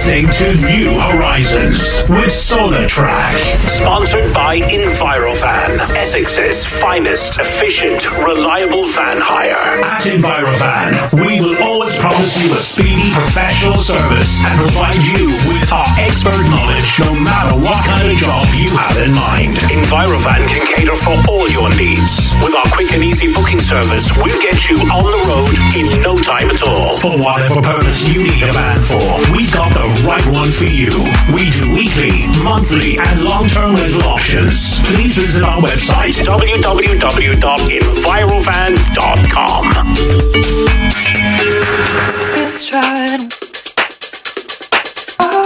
listening to New Horizons with SolarTrak. Sponsored by Envirovan, Essex's finest, efficient, reliable van hire. At Envirovan, we will always promise you a speedy, professional service and provide you with our expert knowledge no matter what kind of job you have in mind. Envirovan can cater for all your needs. With our quick and easy booking service, we'll get you on the road in no time at all. For whatever purpose you need a van for, we've got the right one for you. We do weekly, monthly, and long-term rental options. Please visit our website, www.envirovan.com.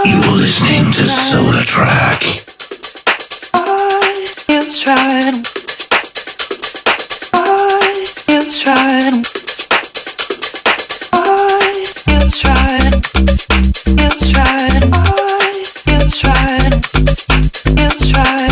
You are listening to SolarTrak. You tried. You tried. You tried. You tried. try.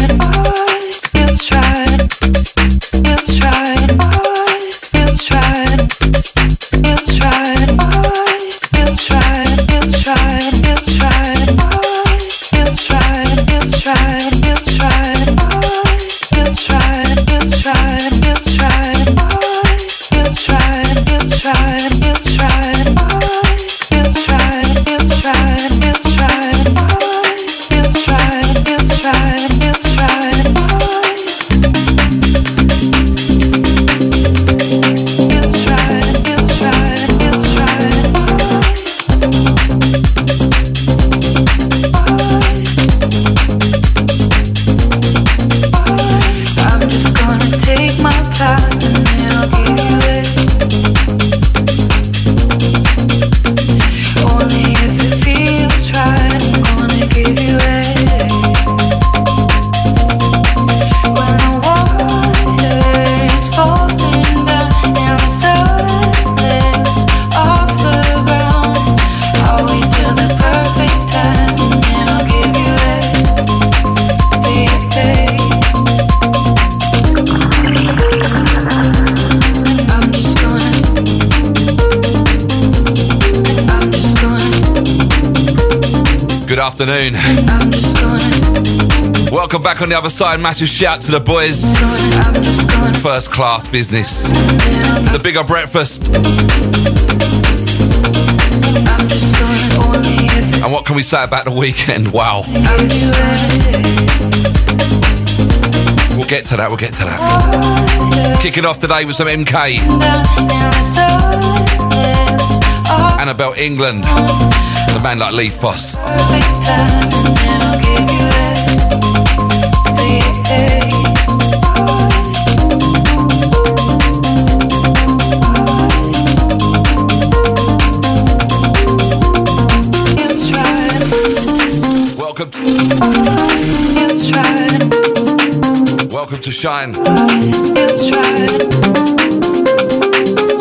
The other side. Massive shout to the boys. First class business. The bigger breakfast. And what can we say about the weekend? Wow. We'll get to that. We'll get to that. Kicking off today with some MK. Anabel Englund. The man like Lee Foss. Shine. Let's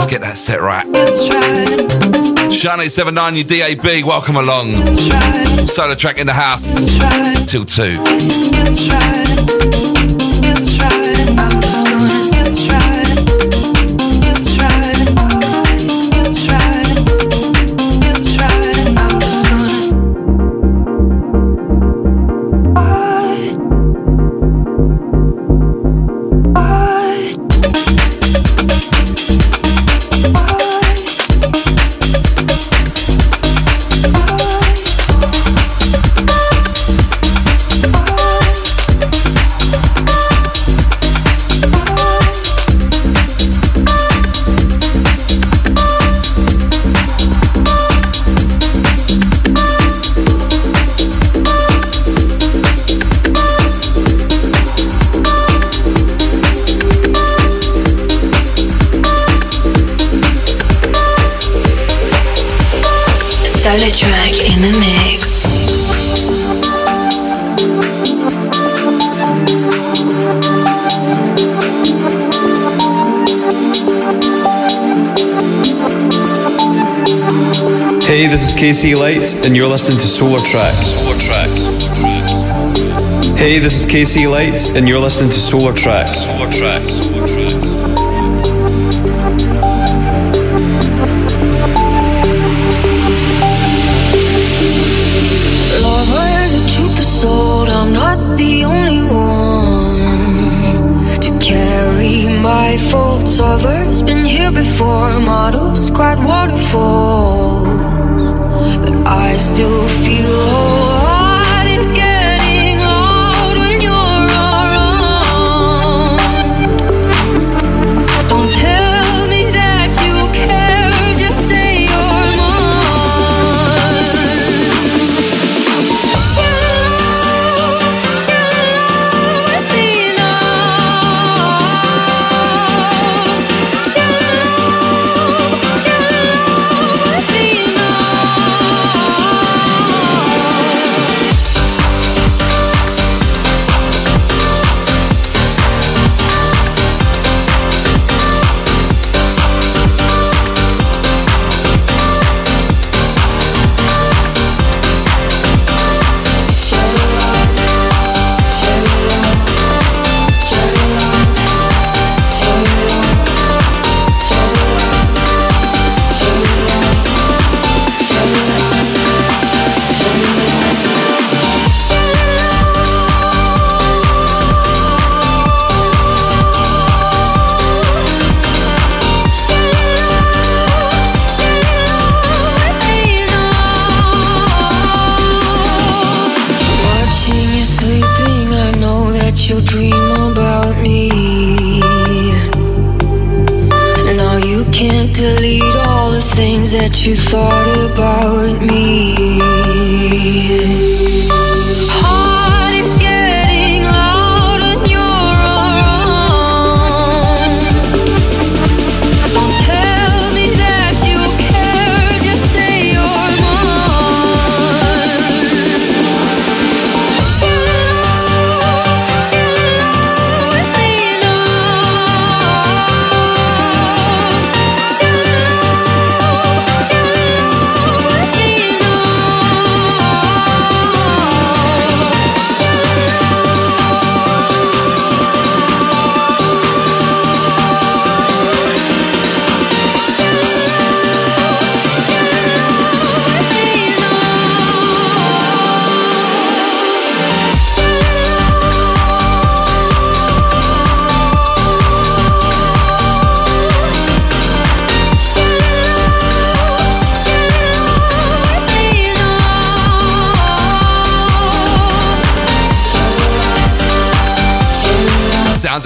get that set right. Shine 879, your DAB. Welcome along. SolarTrak in the house. Till 2 thank you. Track in the mix. Hey, this is KC Lights, and you're listening to SolarTraks. Solar. Hey, this is KC Lights, and you're listening to SolarTraks. Solar. SolarTraks. Blindfolds, others been here before. Models, cried waterfalls. But I still feel whole heart is you thought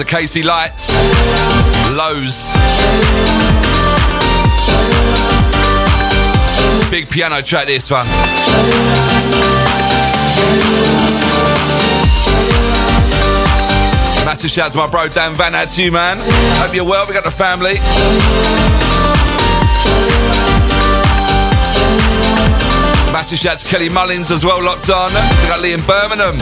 KC Lights. Lowes. Big piano track, this one. Massive shout to my bro Dan Van out to you, man. Hope you're well. We got the family. Massive shout to Kelly Mullins as well, locked on. We got Lee in Birmingham.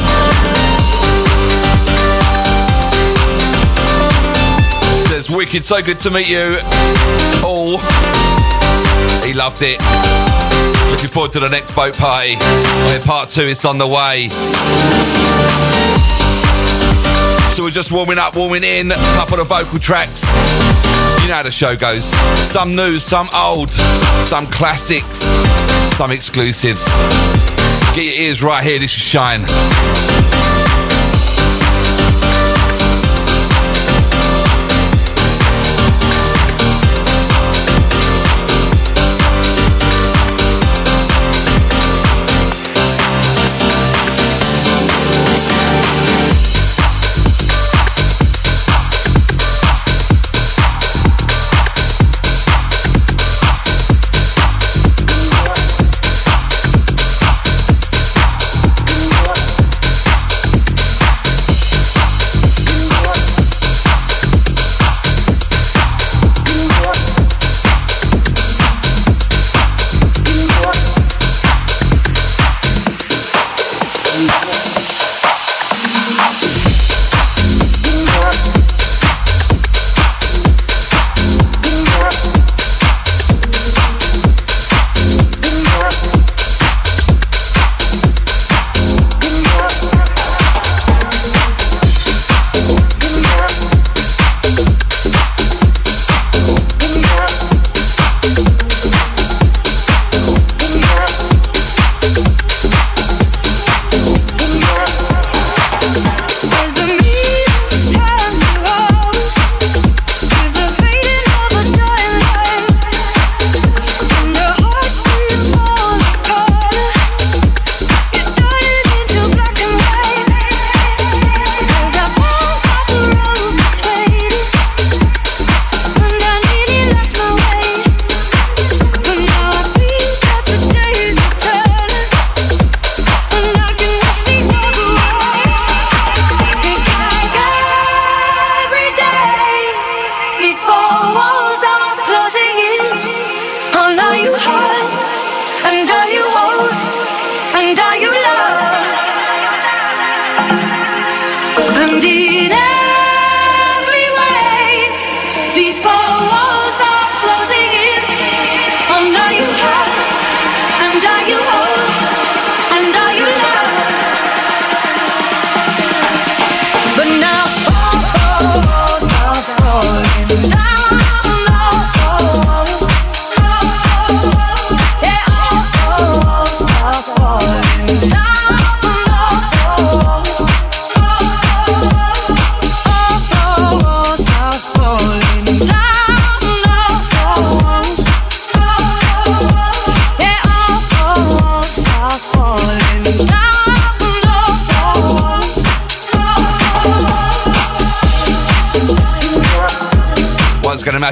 Wicked, so good to meet you all. He loved it. Looking forward to the next boat party. Where part two is on the way. So we're just warming up, warming in. A couple of vocal tracks. You know how the show goes. Some new, some old, some classics, some exclusives. Get your ears right here. This is Shine.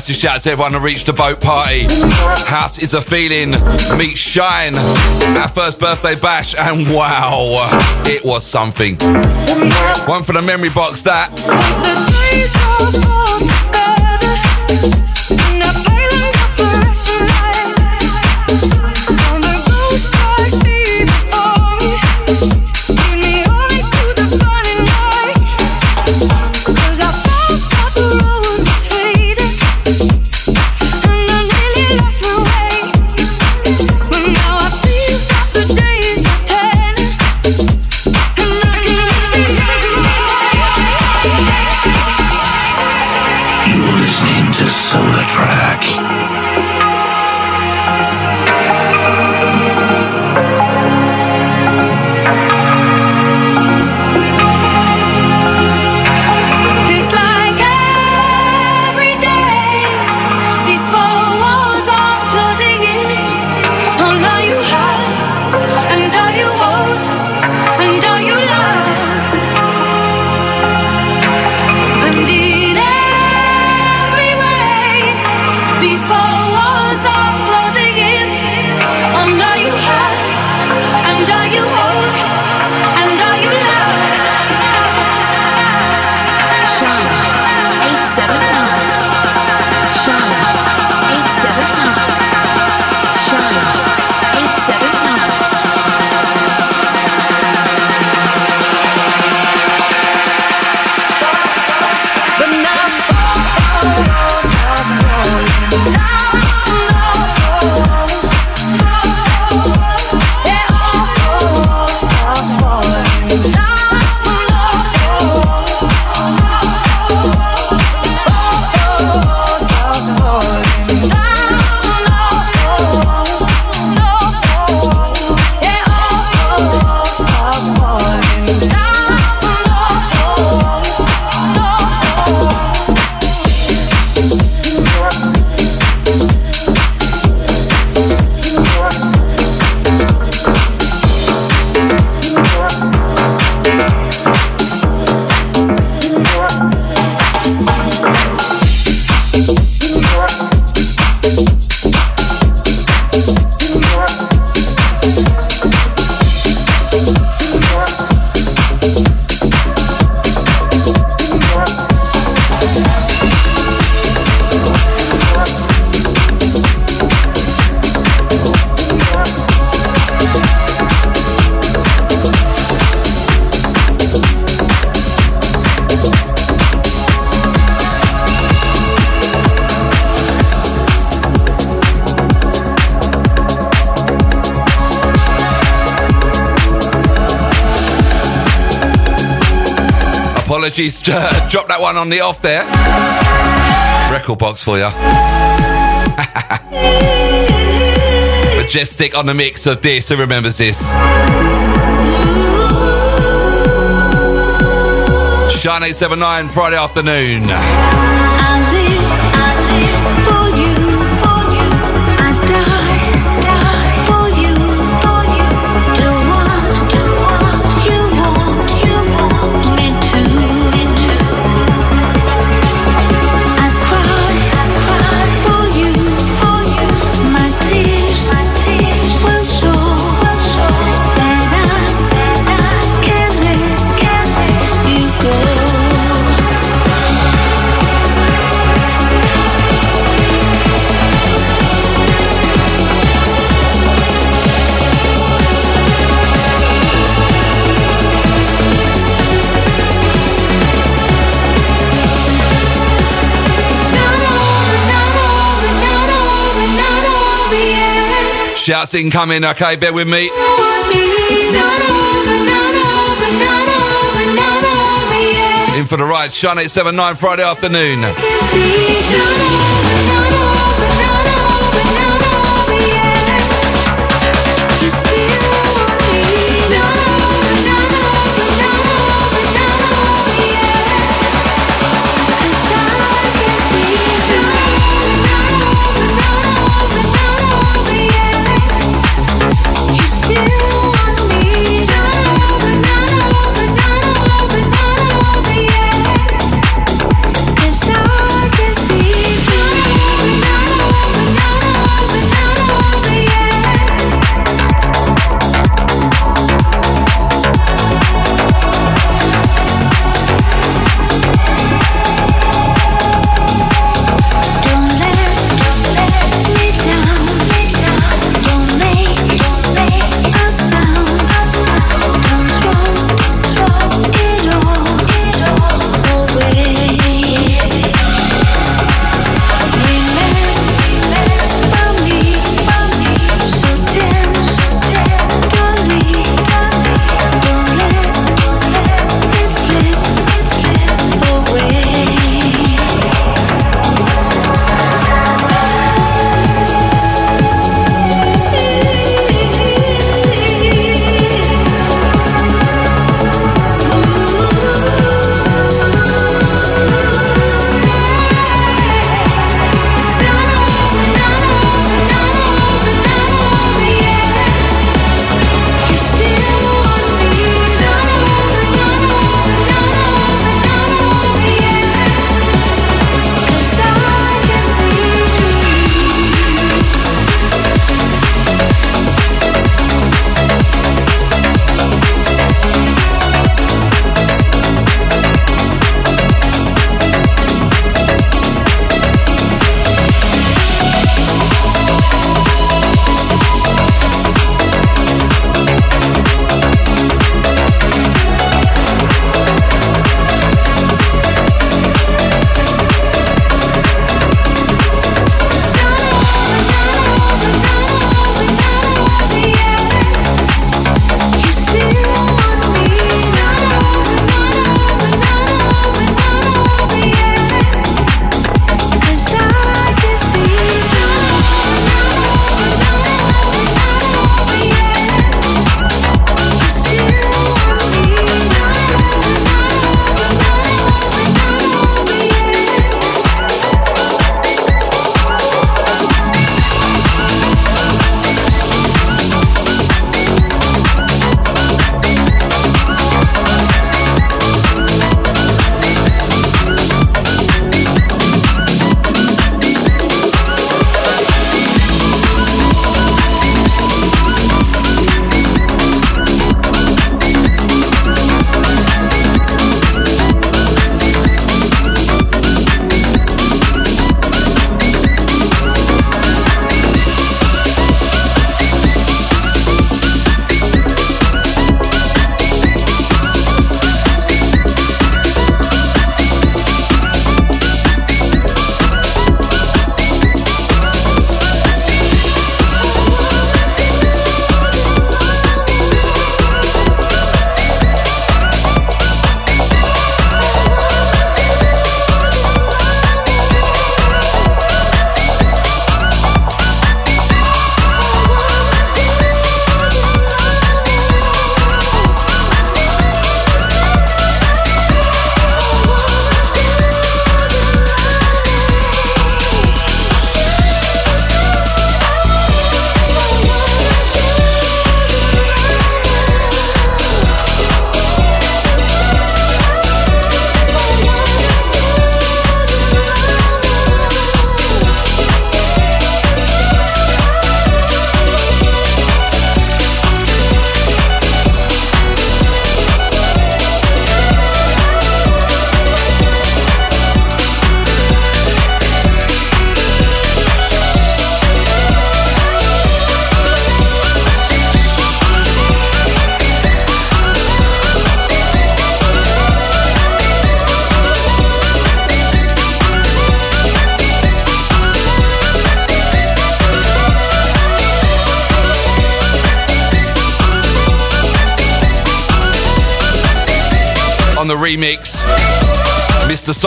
Massive shout out to everyone who reached the boat party. House is a feeling. Meet Shine. Our first birthday bash, and wow, it was something. One for the memory box. That. Apologies, uh, drop that one on the off there. Record box for you. Majestic on the mix of this. Who remembers this? Shine 879, Friday afternoon. I live, I live Shouts incoming, okay, bear with me. In for the ride, Shine 879, Friday afternoon.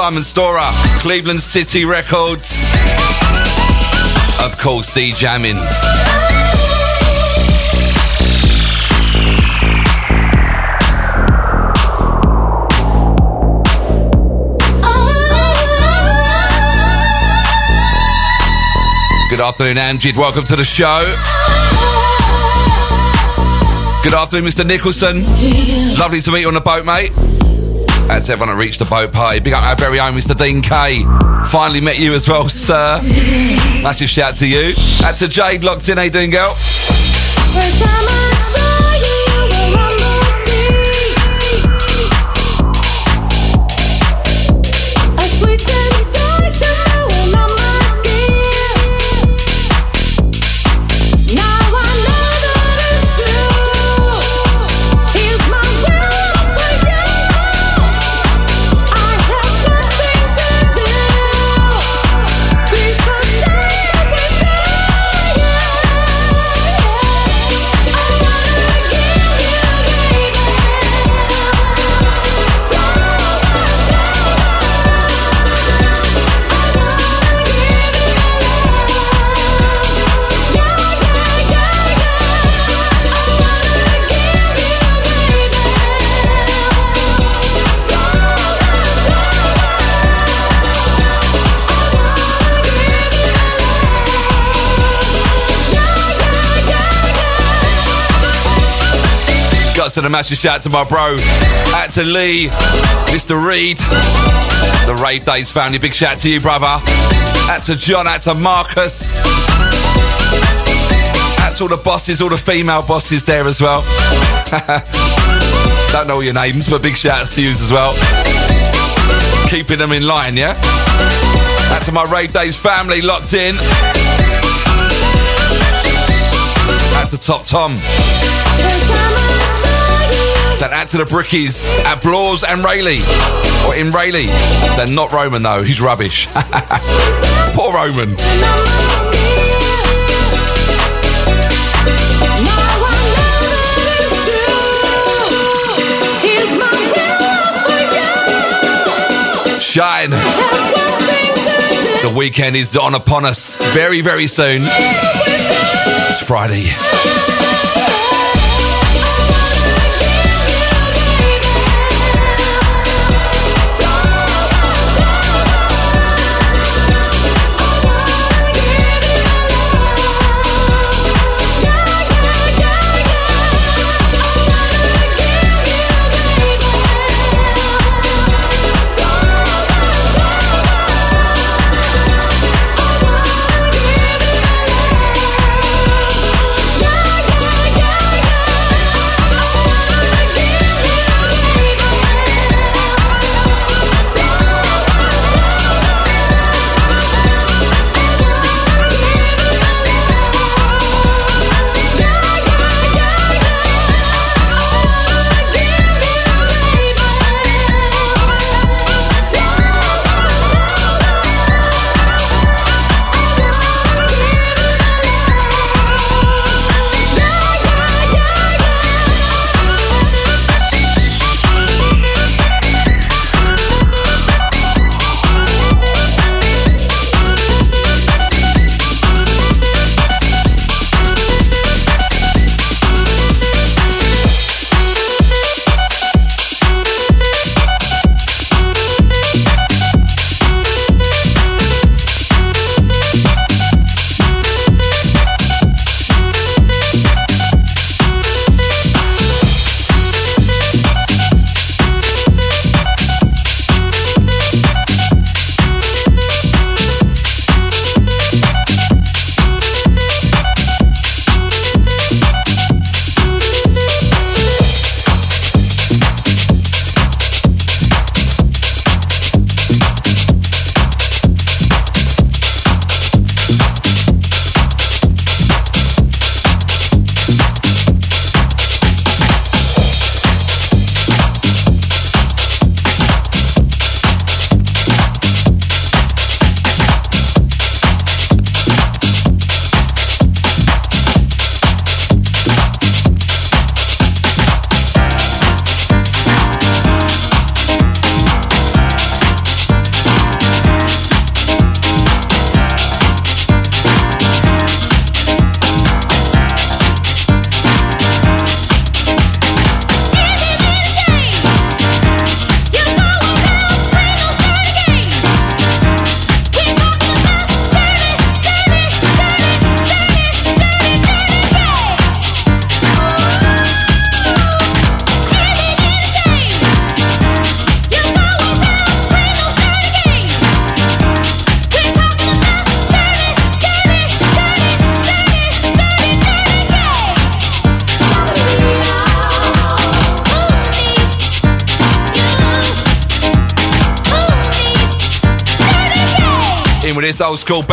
Simon Storer, Cleveland City Records. Of course, D Jamming. Good afternoon, Anjid. Welcome to the show. Good afternoon, Mr. Nicholson. Lovely to meet you on the boat, mate. That's everyone that reached the boat party. Big up our very own Mr. Dean K. Finally met you as well, sir. Massive shout to you. That's a Jade locked in. You doing, girl? To the massive shout out to my bro. Out to Lee, Mr. Reed, the Rave Days family. Big shout out to you, brother. Out to John, out to Marcus. Out to all the bosses, all the female bosses there as well. Don't know your names, but big shout shouts to you as well. Keeping them in line, yeah? Out to my Rave Days family locked in. Out to Top Tom. Then out to the Brickies at Blaws and Rayleigh. Or in Rayleigh. They're not Roman though, he's rubbish. Poor Roman. Shine. The weekend is on upon us very, very soon. It's Friday.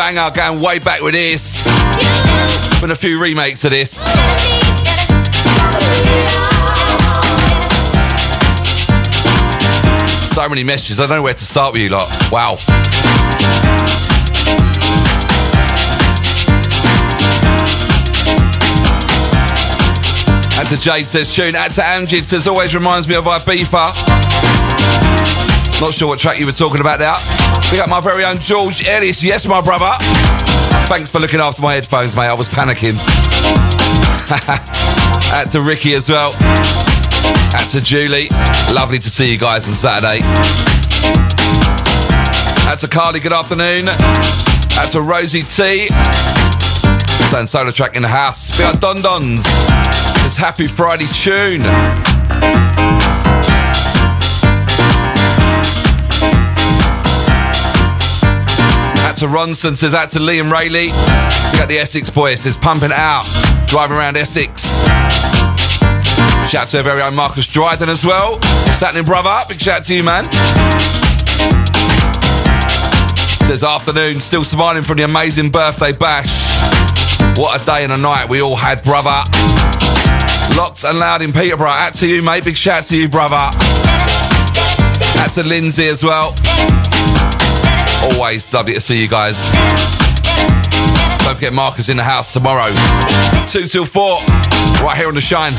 Banger going way back with this. Been a few remakes of this. So many messages. I don't know where to start with you lot. Wow. And to Jade says tune. Out to Amjid says always reminds me of Ibiza. Not sure what track you were talking about there. We got my very own George Ellis. Yes, my brother. Thanks for looking after my headphones, mate. I was panicking. Out to Ricky as well. Out to Julie. Lovely to see you guys on Saturday. Out to Carly, good afternoon. Out to Rosie T. Saying solo track in the house. We got Don Dons. It's Happy Friday tune. To Ronson says out to Liam Rayleigh. We got the Essex boys, says pumping out, driving around Essex. Shout out to our very own Marcus Dryden as well. What's brother? Big shout out to you, man. Says afternoon, still smiling from the amazing birthday bash. What a day and a night we all had, brother. Locked and loud in Peterborough. Out to you, mate. Big shout out to you, brother. Out to Lindsay as well. Always lovely to see you guys. Don't forget Marcus in the house tomorrow. 2 till 4. Right here on the Shine.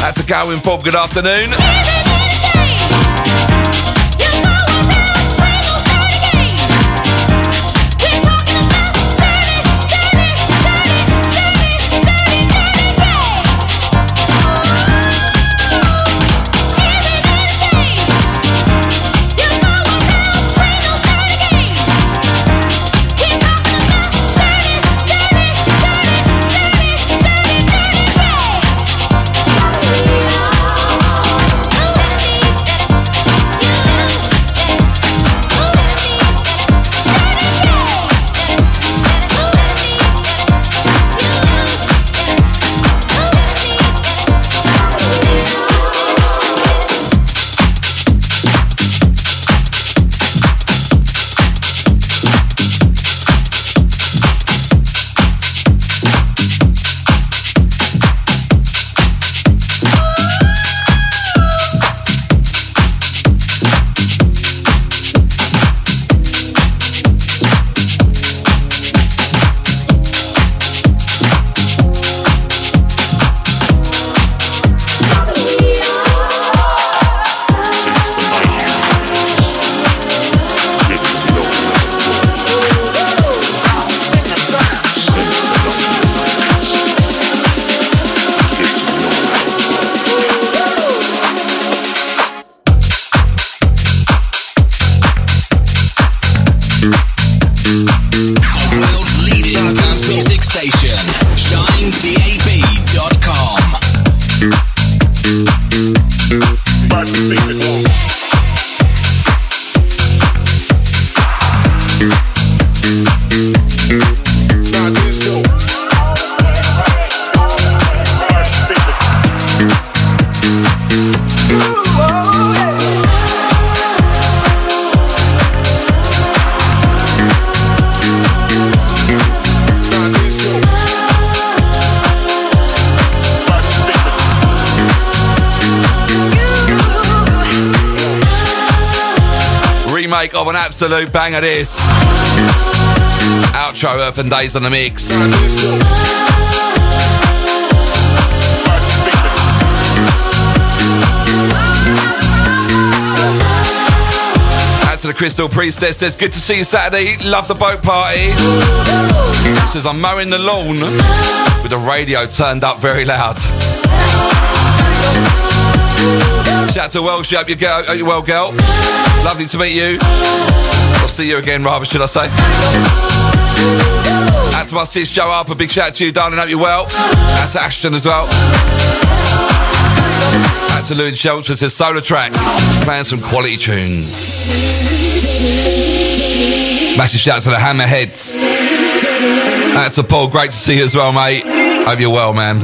That's a Gowan Bob. Good afternoon. Absolute banger this. Outro Earth n Days on the mix. Out to the Crystal Priestess says, Good to see you Saturday. Love the boat party. Says, I'm mowing the lawn with the radio turned up very loud. Shout out to Welsh, hope go- hope you're well, girl. Lovely to meet you. See you again, rather, should I say. Out to my sis Joe Harper, big shout out to you, darling. Hope you're well. Out to Ashton as well. Out to Lewin with his SolarTrak, playing some quality tunes. Massive shout out to the Hammerheads. Out to Paul, great to see you as well, mate. Hope you're well, man.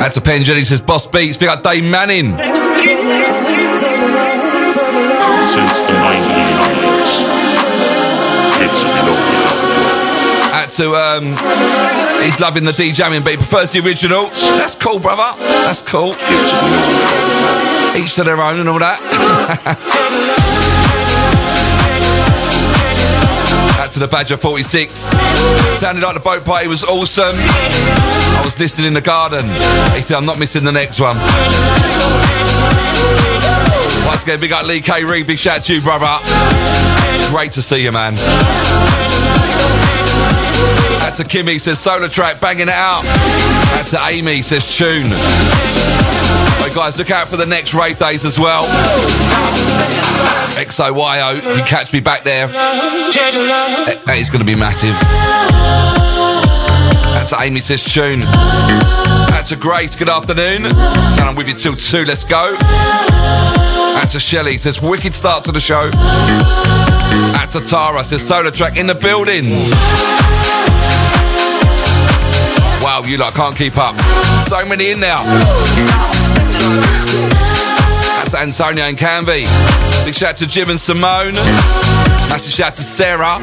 Out to Penn Jenny says, Boss Beats, big up Dave Manning. since the 1990s. To um, he's loving the DJing, but he prefers the original. That's cool, brother. That's cool. Each to their own and all that. Out to the Badger 46. Sounded like the boat party was awesome. I was listening in the garden. He said, I'm not missing the next one. Once again, big up Lee K. Reed. Big shout to you, brother. Great to see you, man. That's a Kimmy says SolarTrak, banging it out. That's a Amy says tune. Right, guys, look out for the next rave days as well. XOYO, you catch me back there. That is going to be massive. That's Amy says tune. That's a Grace, good afternoon. So I'm with you till two, let's go. That's a Shelley says wicked start to the show. That's a Tara says SolarTrak in the building. Wow, you lot can't keep up. So many in now. That's Antonio and Canby. Big shout to Jim and Simone. Massive shout to Sarah.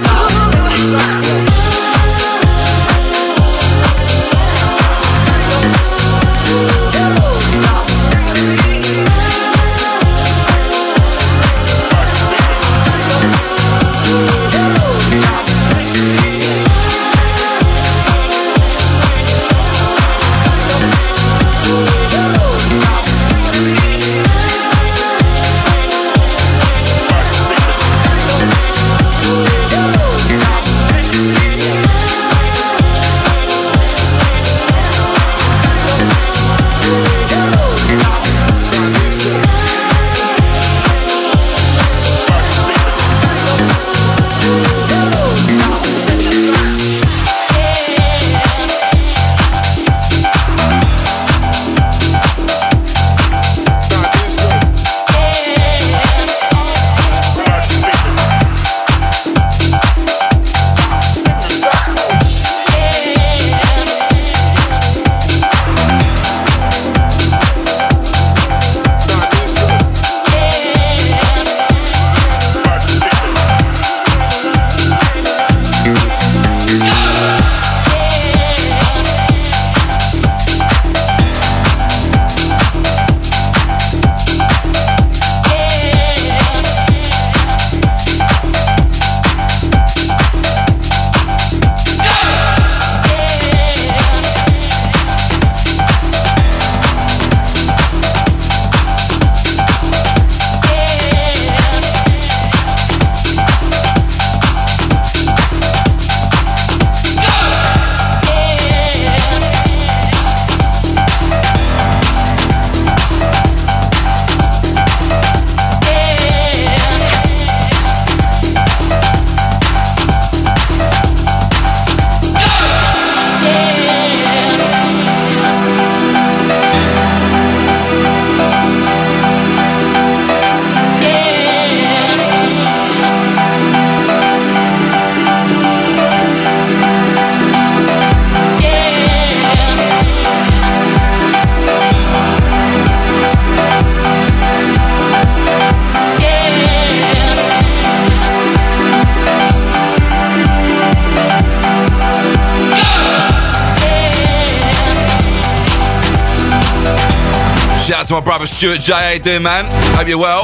To my brother Stuart J. How you doing, man? Hope you're well.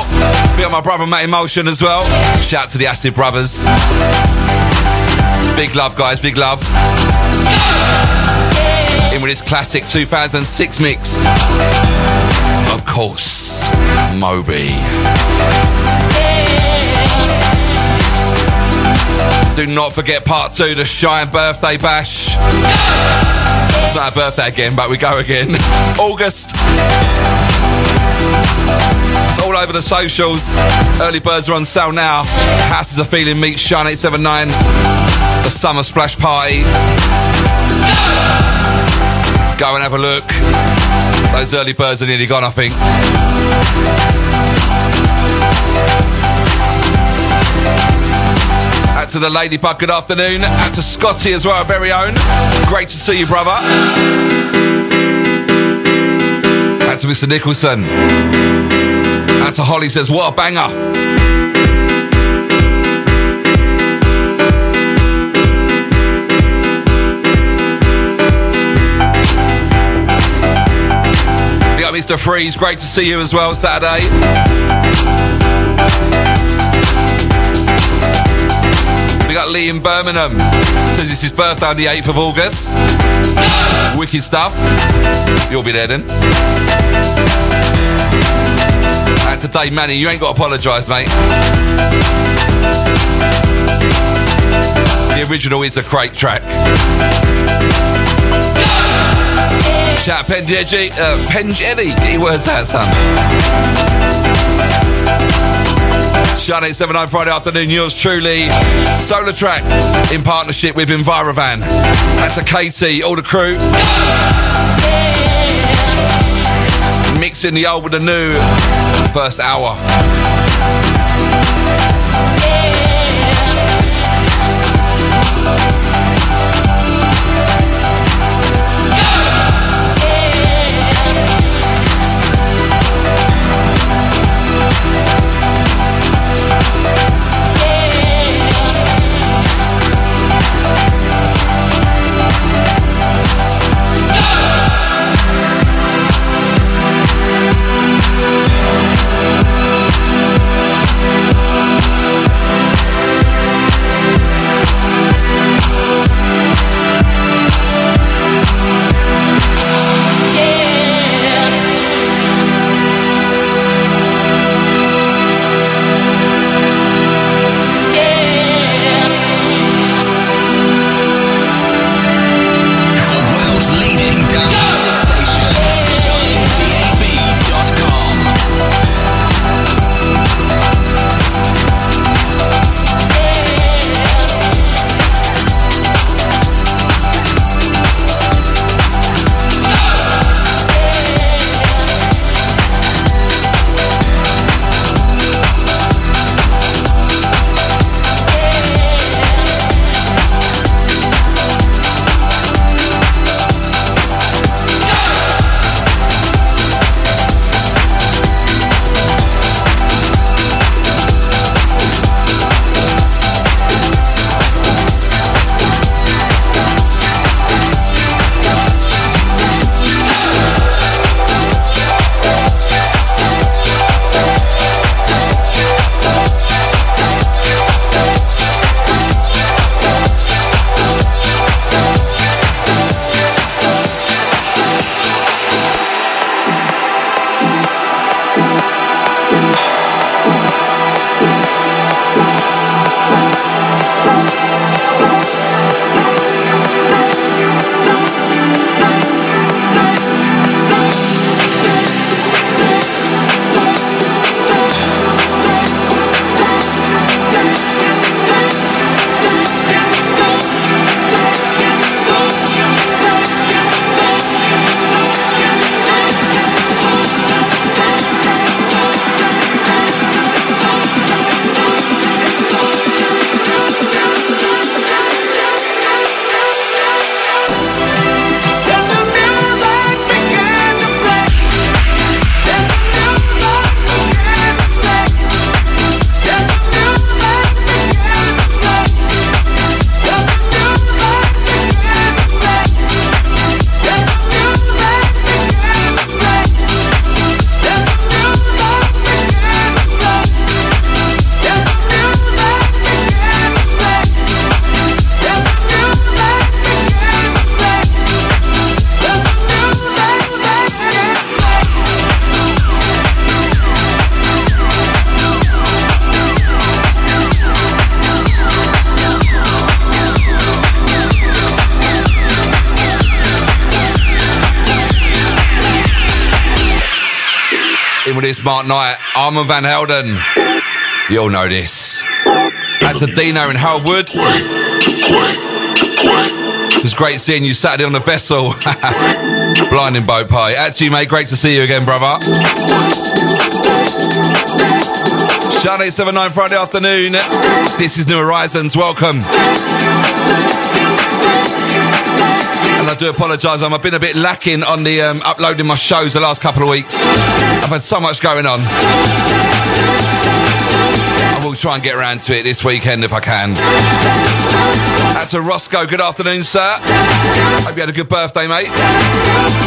Be on my brother Matt Emotion as well. Shout out to the Acid Brothers. Big love, guys. Big love. In with his classic 2006 mix. Of course, Moby. Do not forget part two, the Shine Birthday Bash. It's not a birthday again, but we go again. August. It's all over the socials. Early birds are on sale now. Houses are feeling meet Shine 879. The summer splash party. Go and have a look. Those early birds are nearly gone, I think. Out to the Ladybug, good afternoon. Out to Scotty as well, our very own. Great to see you, brother. To Mr. Nicholson. That's a Holly says, what a banger. Mr. Freeze, great to see you as well Saturday. Got Lee in Birmingham. Says it's his birthday on the 8th of August. Wicked stuff. You'll be there then. And today, Manny, you ain't got to apologise, mate. The original is a crate track. Shout out Penjelly, uh, Penjelly. Get your words out, son. Shine 879 Friday afternoon, yours truly. SolarTrak in partnership with Envirovan. That's a KT, all the crew. Mixing the old with the new. First hour. Van Helden. You all know this. That's a Dino in Harold Wood. Was great seeing you Saturday on the vessel. Blinding boat pie. Actually, mate, great to see you again, brother. Shine 879 Friday afternoon. This is New Horizons. Welcome. And I do apologise, I've been a bit lacking on the um, uploading my shows the last couple of weeks. I've had so much going on. I will try and get around to it this weekend if I can. That's a Roscoe. Good afternoon, sir. Hope you had a good birthday, mate.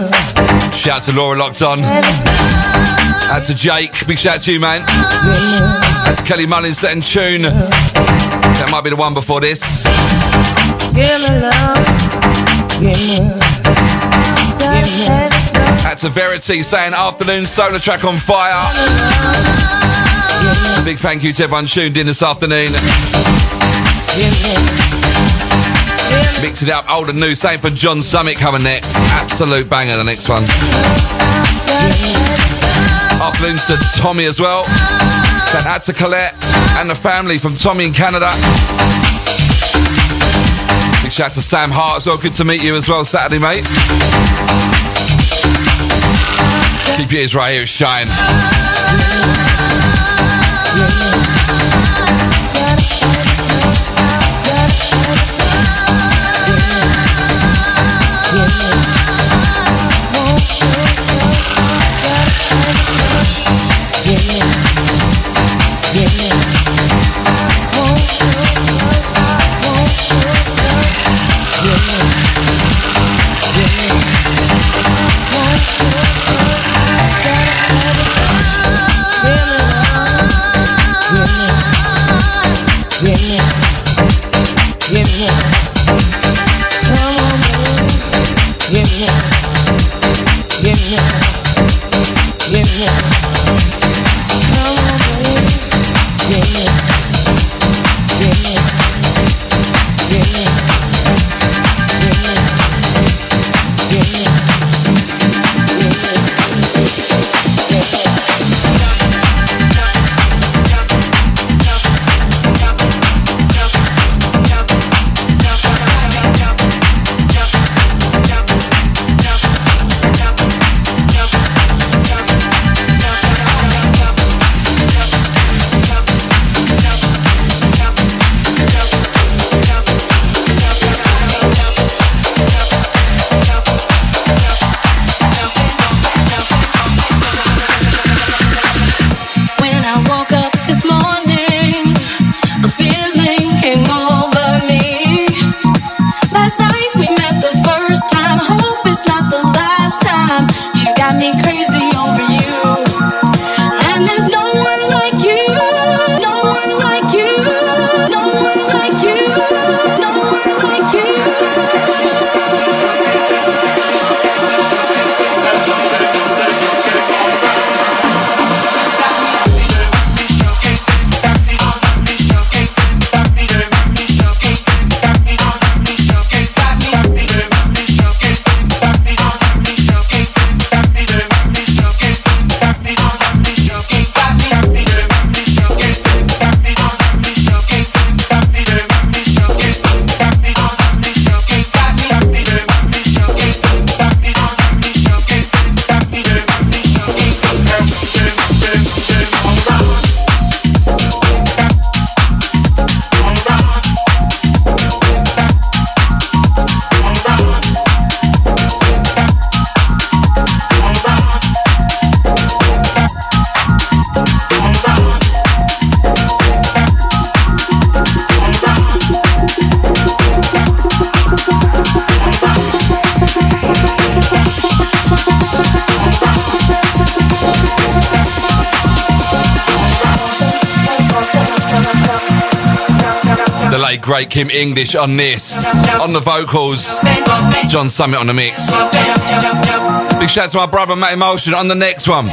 Shout out to Laura locked on. Out to Jake. Big shout out to you, man. To Kelly Mullins setting tune. That might be the one before this. Out to Verity saying afternoon SolarTrak on fire. Big thank you to everyone tuned in this afternoon. Mix it up, old and new. Same for John Summit coming next. Absolute banger, the next one. Afternoons to Tommy as well. Sent out to Colette and the family from Tommy in Canada. Big shout out to Sam Hart as well. Good to meet you as well, Saturday, mate. Keep your ears right here, shine. Yeah. Great Kim English on this. On the vocals, John Summit on the mix. Big shout out to my brother Matt Emotion on the next one.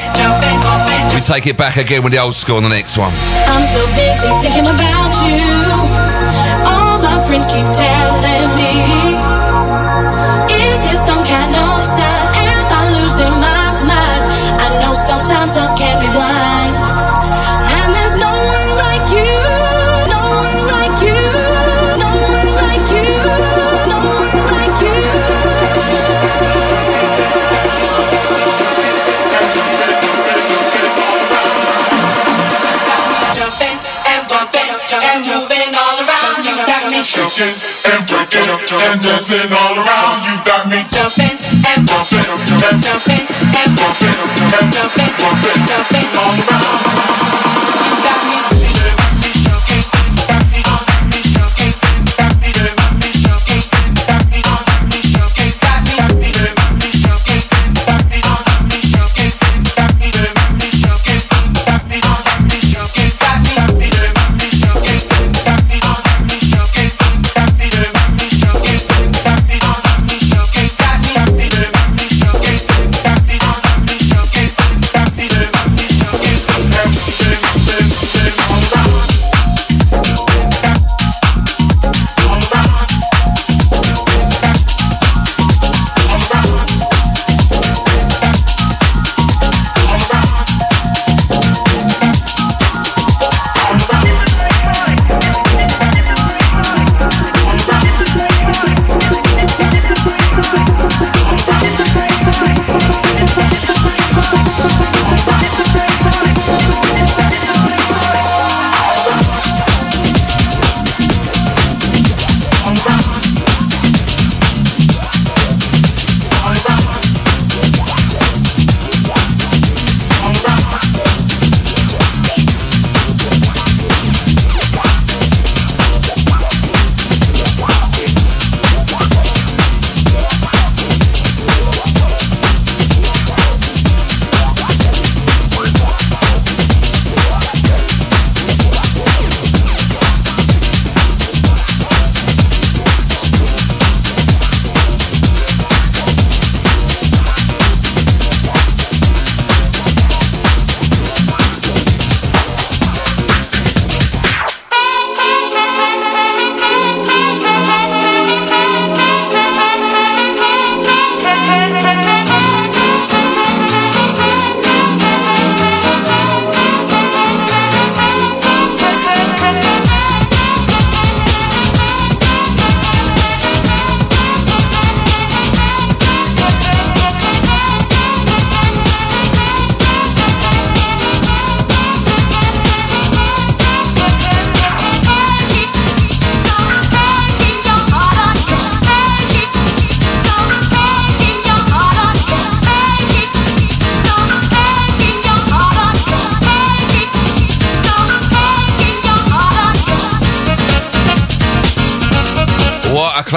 We take it back again with the old school on the next one. I'm so busy thinking about you. All my friends keep telling me, and breaking and dancing all around. You got me jumping and bumping, jumping and bumping, jumping, jumping, jumping all around. You got me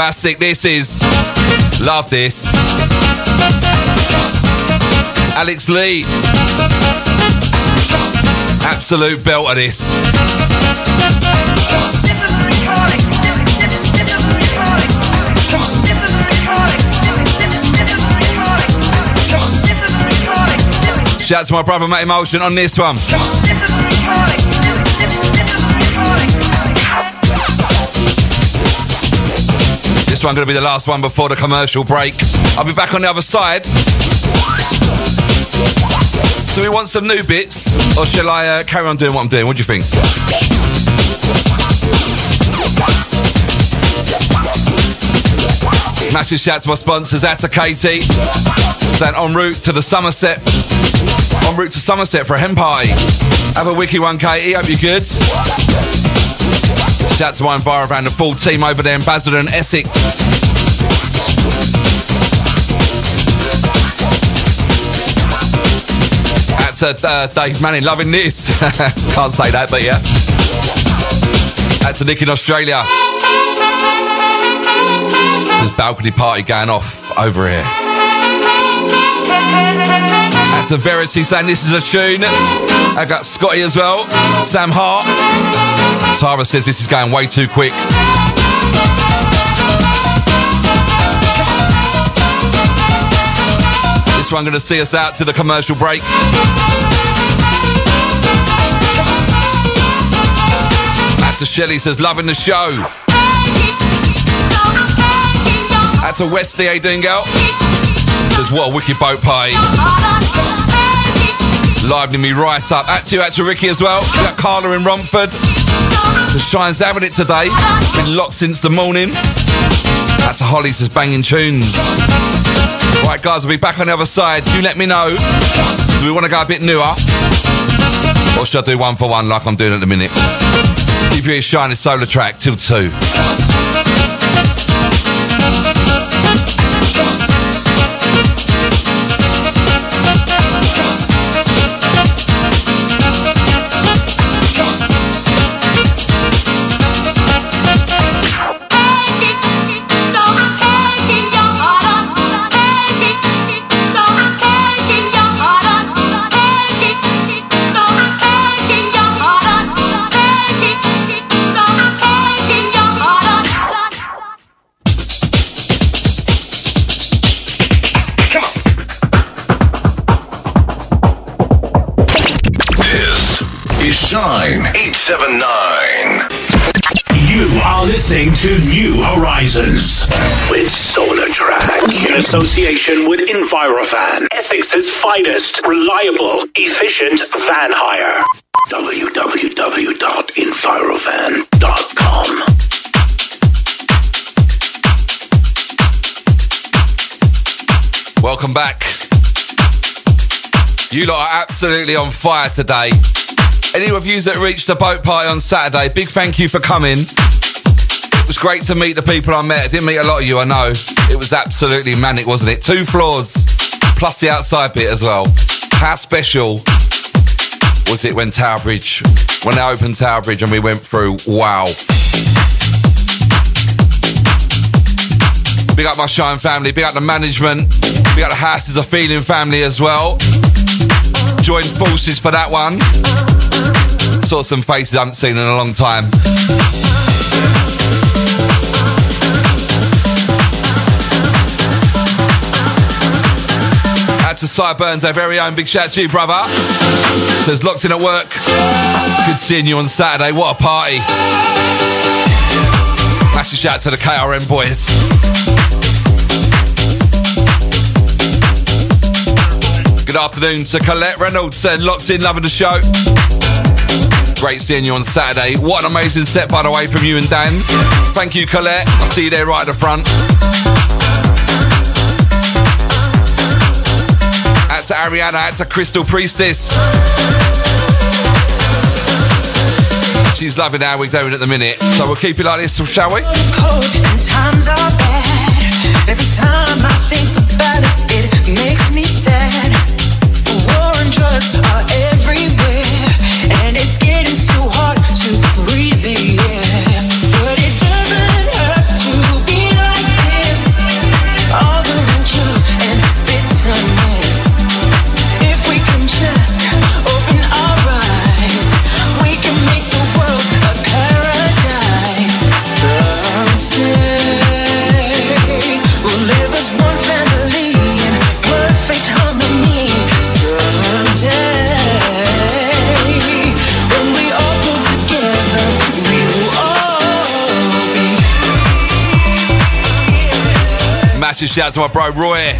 classic this is. Love this. Alex Lee. Absolute belt of this. Shout out to my brother Matt Emotion on this one. This one going to be the last one before the commercial break. I'll be back on the other side. Do we want some new bits, or shall I uh, carry on doing what I'm doing? What do you think? Massive shout to my sponsors, Atta Katie. Saying en route to the Somerset. En route to Somerset for a hen party. Have a wiki one, Katie. Hope you're good. Shout to my Envirovan, the full team over there in Basildon, Essex. Out to uh, Dave Manning, loving this. Can't say that, but yeah. Out to Nick in Australia. There's balcony party going off over here. Out to Verity saying this is a tune. I got Scotty as well. Sam Hart. Tara says this is going way too quick. This one going to see us out to the commercial break. To Shelley says loving the show. Out to Westy, how you? Says what a wicked boat party. Livening me right up. Out to out to Ricky as well. We got Carla in Romford. The Shine's having it today. Been locked since the morning. Out to Holly says banging tunes. Right, guys, we'll be back on the other side. You let me know. Do we want to go a bit newer? Or should I do one for one like I'm doing at the minute? Keep your ears shining, SolarTrak till two. 879 879. You are listening to New Horizons with SolarTrak in association with Envirovan, Essex's finest, reliable, efficient van hire. www.envirovan.com Welcome back. You lot are absolutely on fire today. Any you that reached the boat party on Saturday, big thank you for coming. It was great to meet the people I met. I didn't meet a lot of you, I know. It was absolutely manic, wasn't it? Two floors, plus the outside bit as well. How special was it when Tower Bridge, when they opened Tower Bridge and we went through? Wow. Big up my Shine family, big up the management, big up the Houses a Feeling family as well. Joined forces for that one. Saw some faces I haven't seen in a long time. Out to Sideburns, our very own big shout to you, brother. Says locked in at work. Good seeing you on Saturday. What a party. Massive shout to the KRM boys. Good afternoon to Colette Reynolds, saying locked in, loving the show. Great seeing you on Saturday. What an amazing set, by the way, from you and Dan. Thank you, Colette. I'll see you there right at the front. Out to Ariana, out to Crystal Priestess. She's loving how we're doing at the minute. So we'll keep it like this, shall we? And. Every time I think about it, it makes me sad. War and Massive shout out to my bro Roy.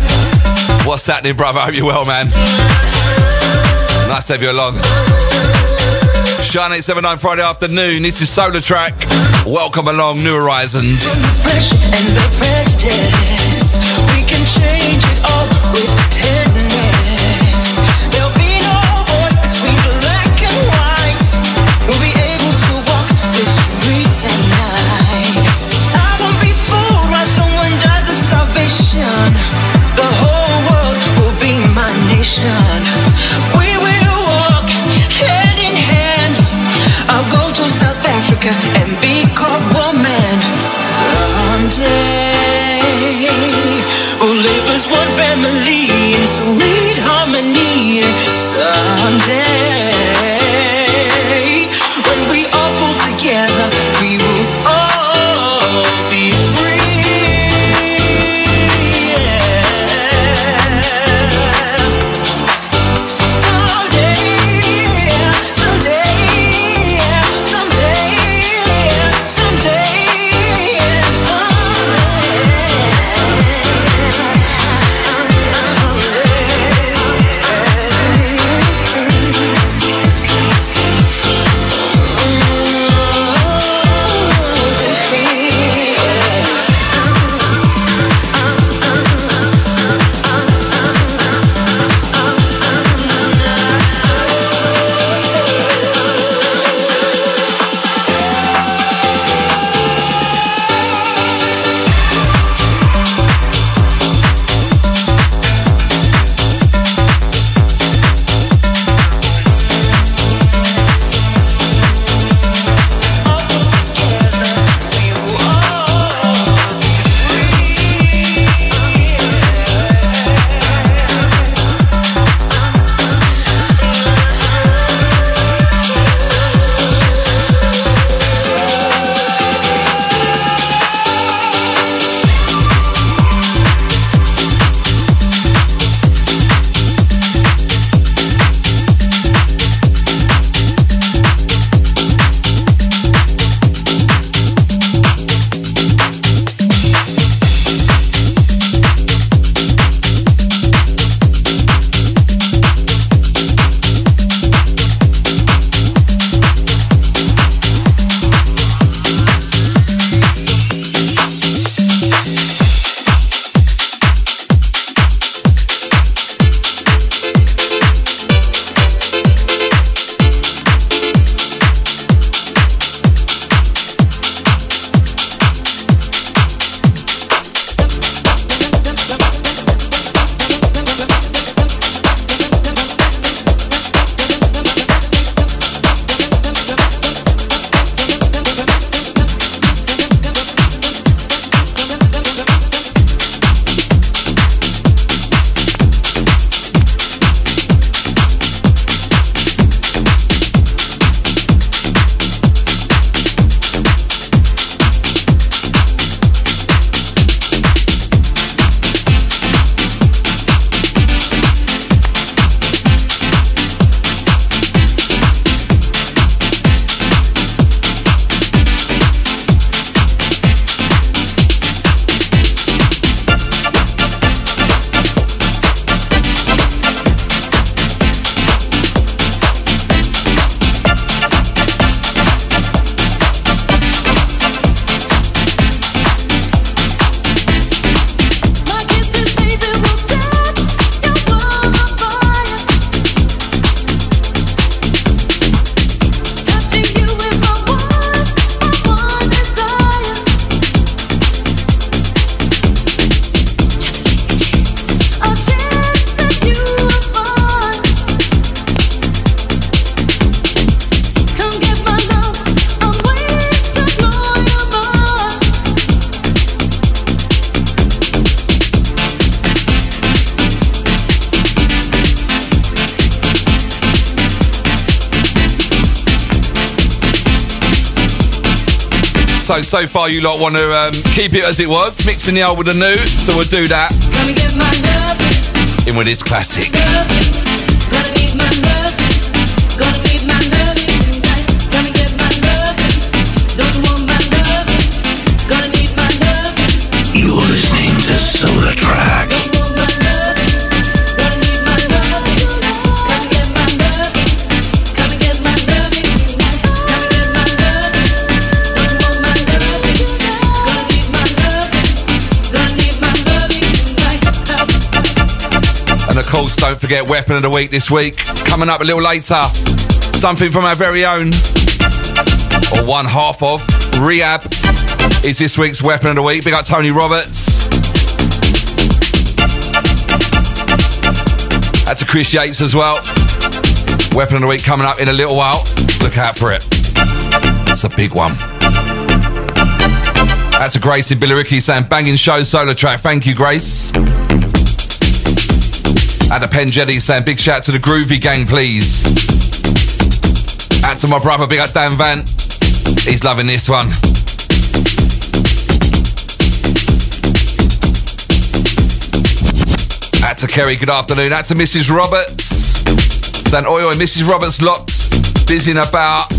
What's happening, brother? I Hope you're well, man. Nice to have you along. Shine 879 Friday afternoon. This is SolarTrak. Welcome along, New Horizons. pressure and the. We can change it all with and be called woman. Someday we'll live as one family in sweet harmony. Someday So, so far you lot want to um, keep it as it was, mixing the old with the new, so we'll do that. In with this classic. Course, don't forget Weapon of the Week this week. Coming up a little later, something from our very own, or one half of, Re-AB is this week's Weapon of the Week. Big up Tony Roberts. That's to Chris Yates as well. Weapon of the Week coming up in a little while. Look out for it. It's a big one. That's a Grace in Billericay saying banging show SolarTrak. Thank you, Grace. And a Pen Jetty saying big shout to the Groovy Gang, please. And to my brother, big up Dan Van. He's loving this one. Out to Kerry, good afternoon. Out to Mrs. Roberts. Saying, oi, oi, Mrs. Roberts locked, busy and about.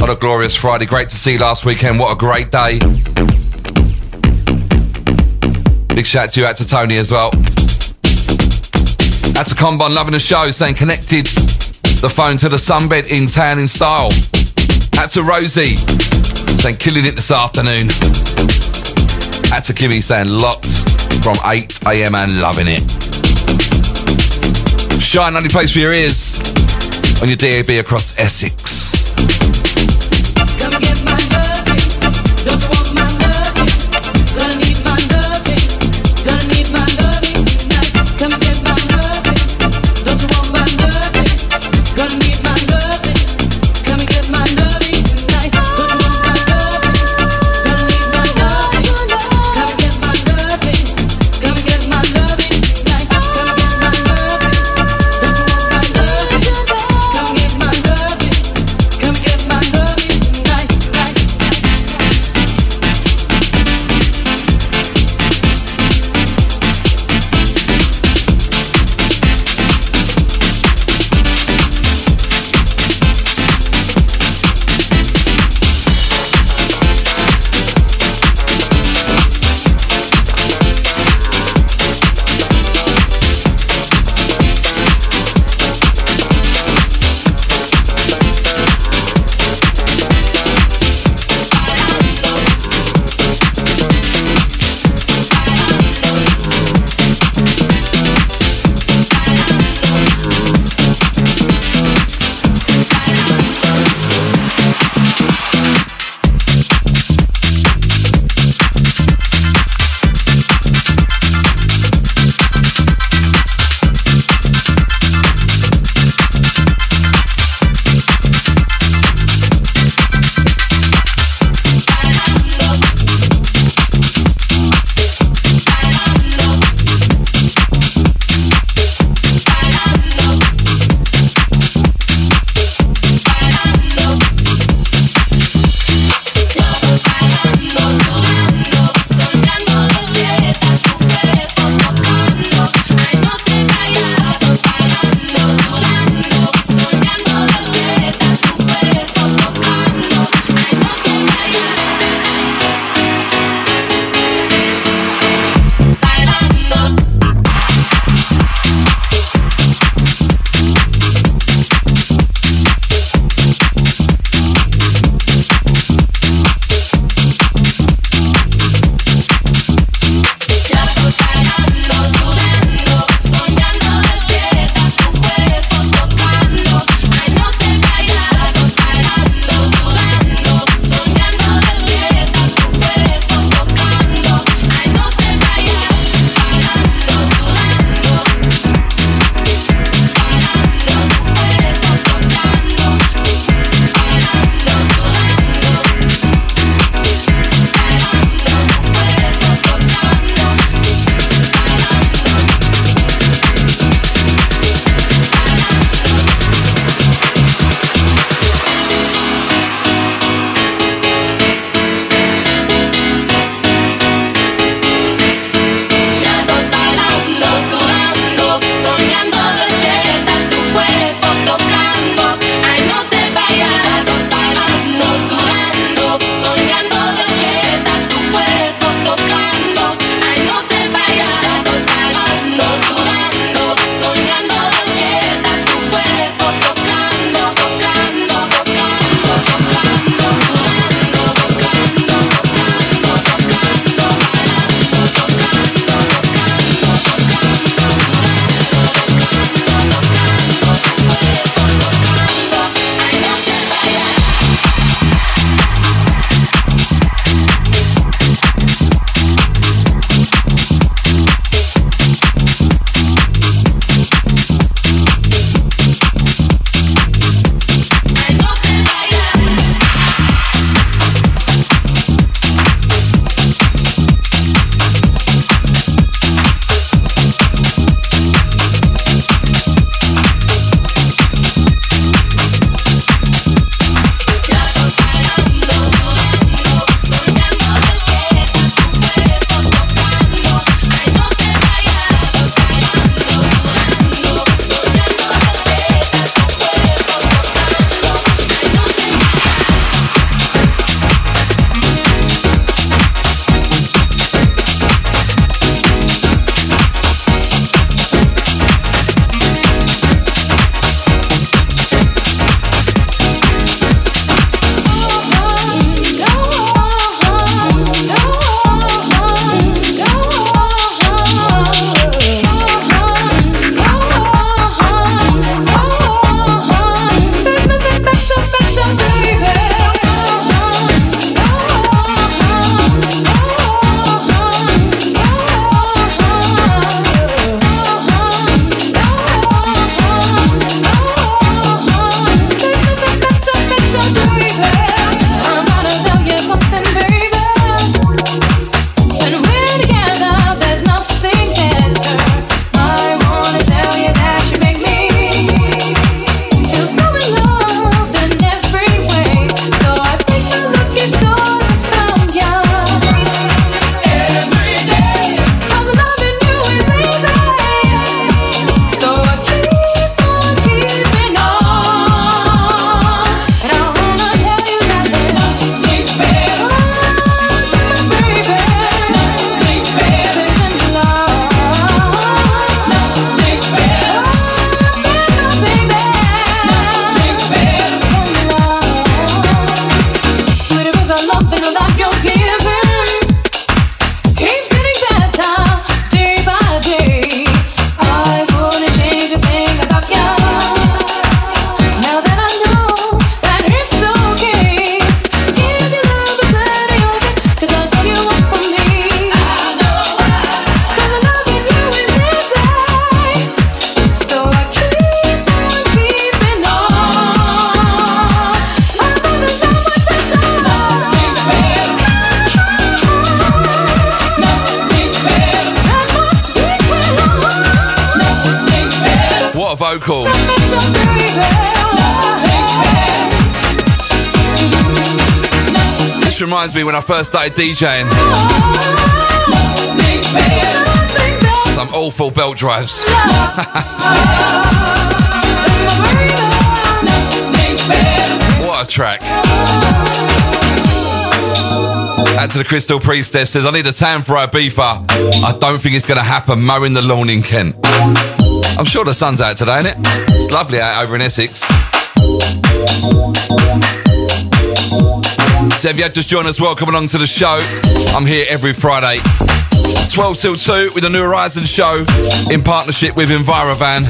On a glorious Friday. Great to see last weekend. What a great day. Big shout to you out to Tony as well. Out to Combine, loving the show, saying connected the phone to the sunbed in town in style. That's a Rosie, saying killing it this afternoon. That's a Kimmy, saying locked from 8 a.m. and loving it. Shine, only place for your ears on your DAB across Essex. Reminds me when I first started DJing. Some awful belt drives. what a track. Add to the Crystal Priestess says, I need a tan for Ibiza. I don't think it's going to happen mowing the lawn in Kent. I'm sure the sun's out today, isn't it? It's lovely out over in Essex. So if you had just joined us, welcome along to the show. I'm here every Friday, 12 till 2 with the New Horizons show in partnership with Envirovan.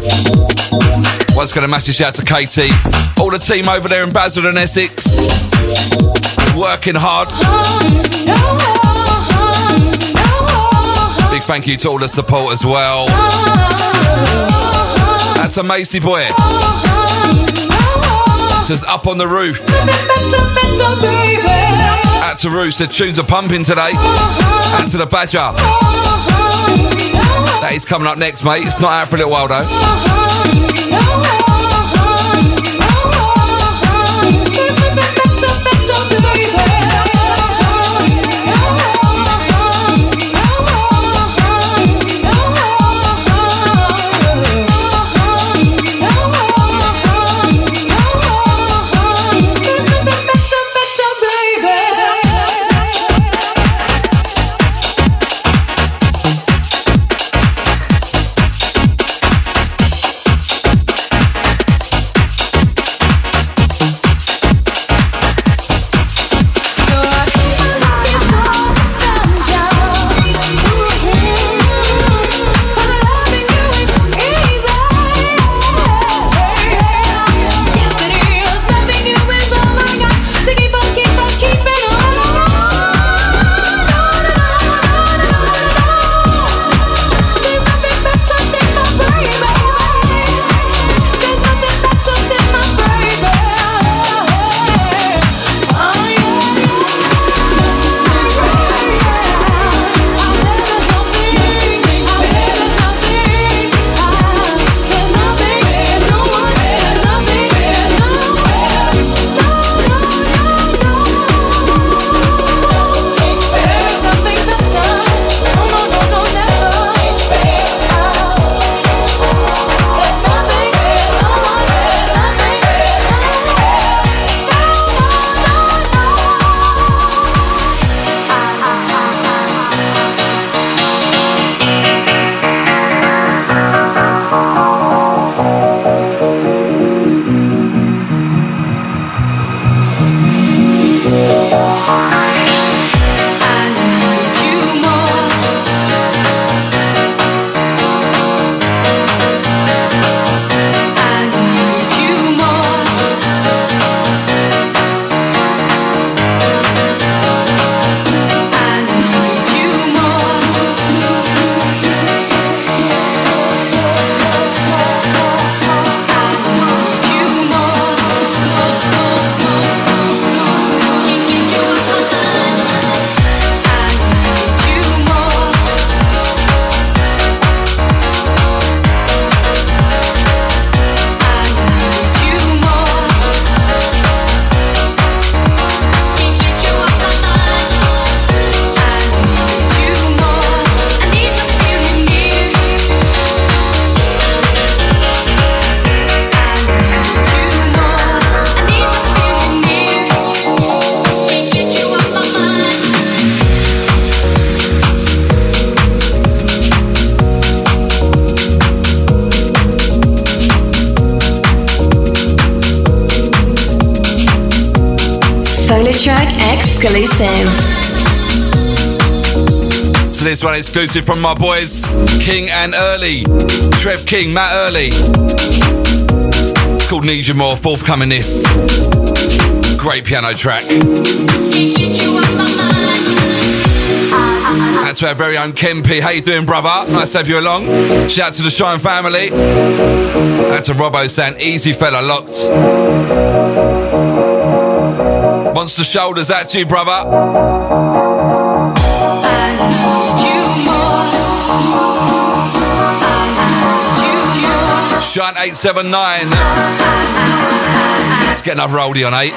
Once again, a massive shout to Katie, all the team over there in Basildon Essex, working hard. Big thank you to all the support as well. That's a Macy boy. Up on the roof. Out to Roost, the tunes are pumping today. Out to the Badger. That is coming up next, mate. It's not out for a little while though. Exclusive from my boys King and Early. Trev King, Matt Early. It's called Need You More, forthcoming this. Great piano track. That's our very own Kempy. How you doing, brother? Nice to have you along. Shout out to the Shine family. That's a Robbo saying, easy fella, locked. Monster Shoulders, that's you, brother. Shine 87879. Let's get another oldie on 8.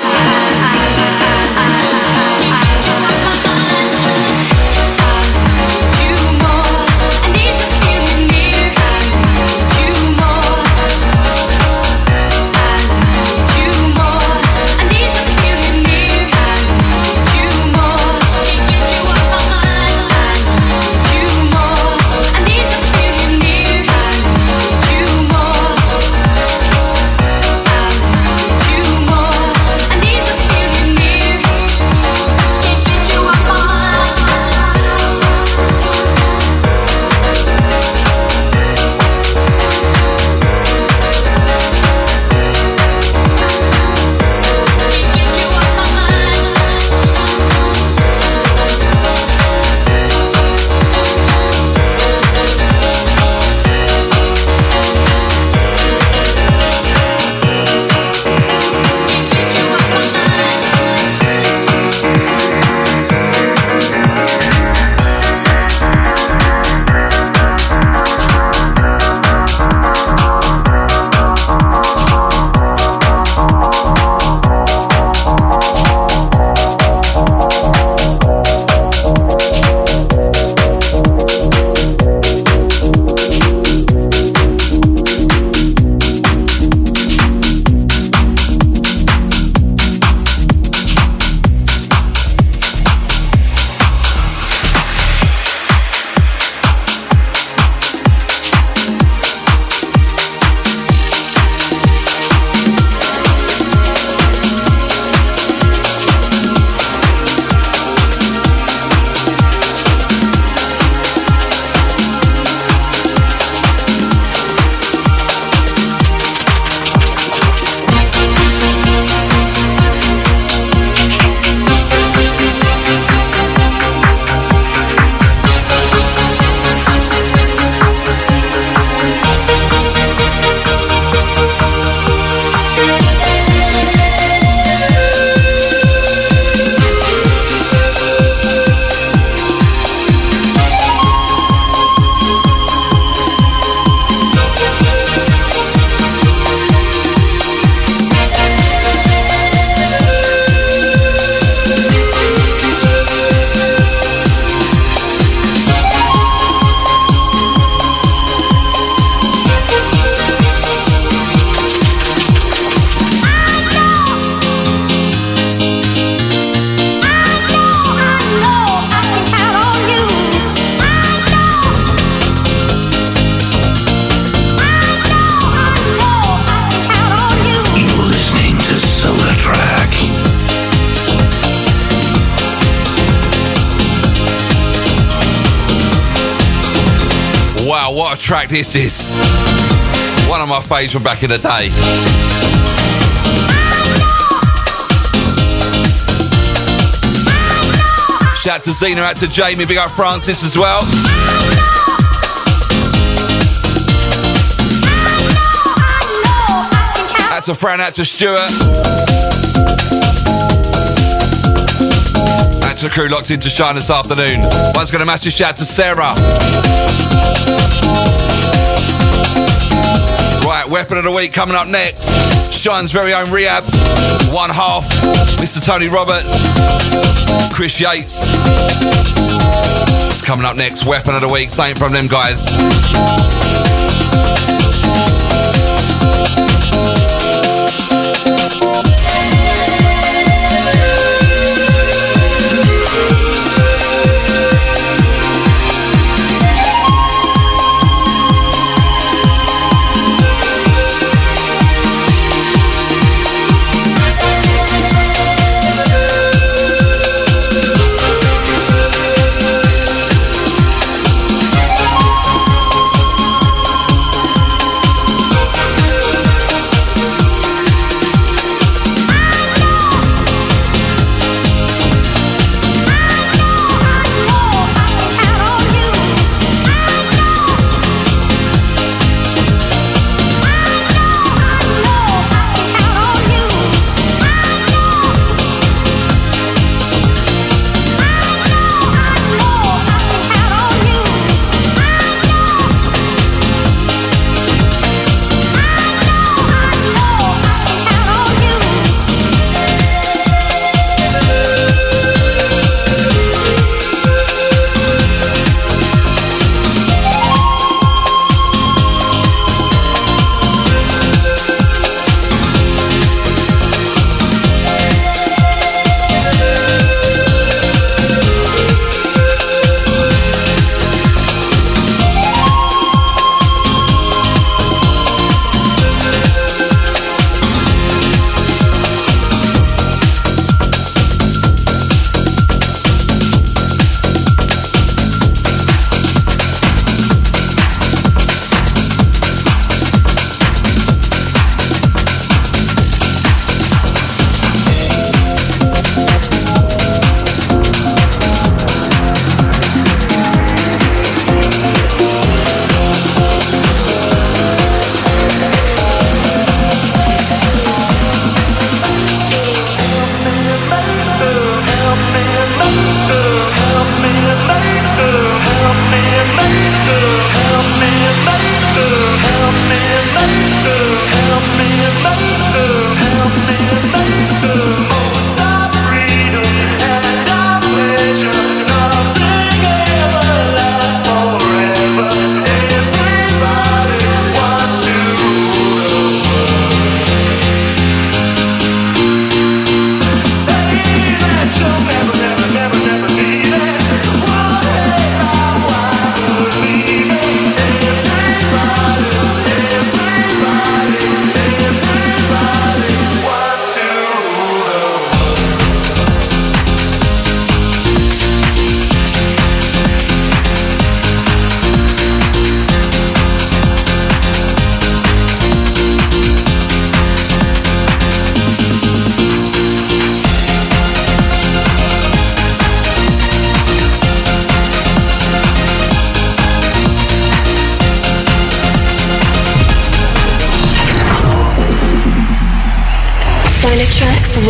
What a track this is. One of my faves from back in the day. Shout to Zena, out to Jamie, big up Francis as well. Out to Fran, out to Stuart. Out to the crew locked into Shine this afternoon. One's got a massive shout to Sarah. Right, weapon of the week coming up next. Shine's very own Re-AB. One half, Mr. Tony Roberts. Chris Yates. It's coming up next. Weapon of the week. Same from them guys.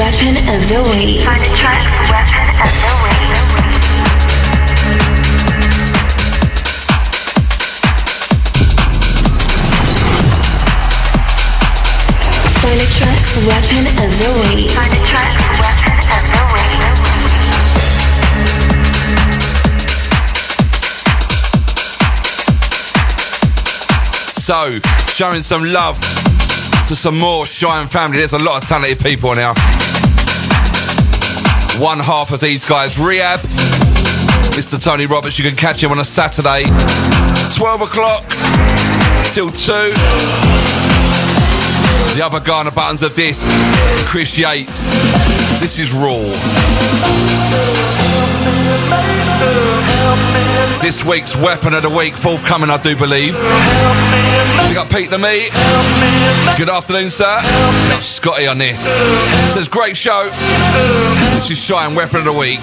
Weapon of the Week. SolarTrak's Weapon of the Week. SolarTrak's Weapon of the Week. SolarTrak's Weapon of the Week. So, showing some love to some more Shine family. There's a lot of talented people now. One half of these guys, Re-AB, Mr. Tony Roberts. You can catch him on a Saturday, 12 o'clock till 2. The other the buttons of this, Chris Yates. This is Raw. This week's Weapon of the Week, forthcoming, I do believe. We got Pete Lemay. Good afternoon, sir. Scotty on this. Says, great show. This is Shine Weapon of the Week.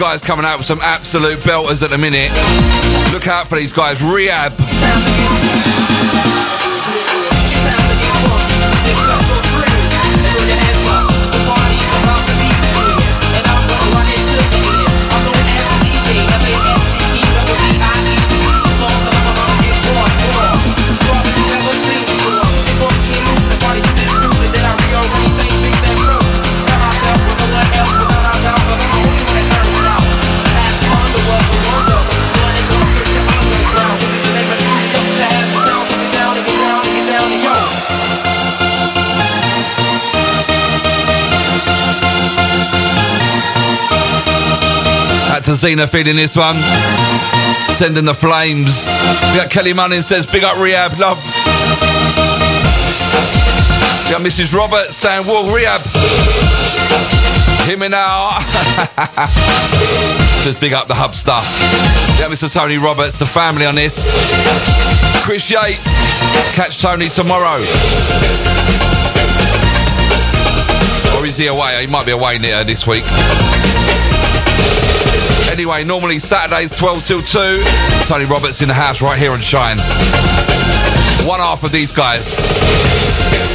Guys coming out with some absolute belters at the minute. Look out for these guys. Re-AB. Zena feeding this one. Sending the flames. We got Kelly Manning says, big up Re-AB, love. We got Mrs. Roberts saying, whoa, Re-AB. Hear me now. says, big up the hub stuff. We got Mr. Tony Roberts, the family on this. Chris Yates. Catch Tony tomorrow. Or is he away? He might be away uh, this week. Anyway, normally Saturdays 12 till 2. Tony Roberts in the house right here on Shine. One half of these guys.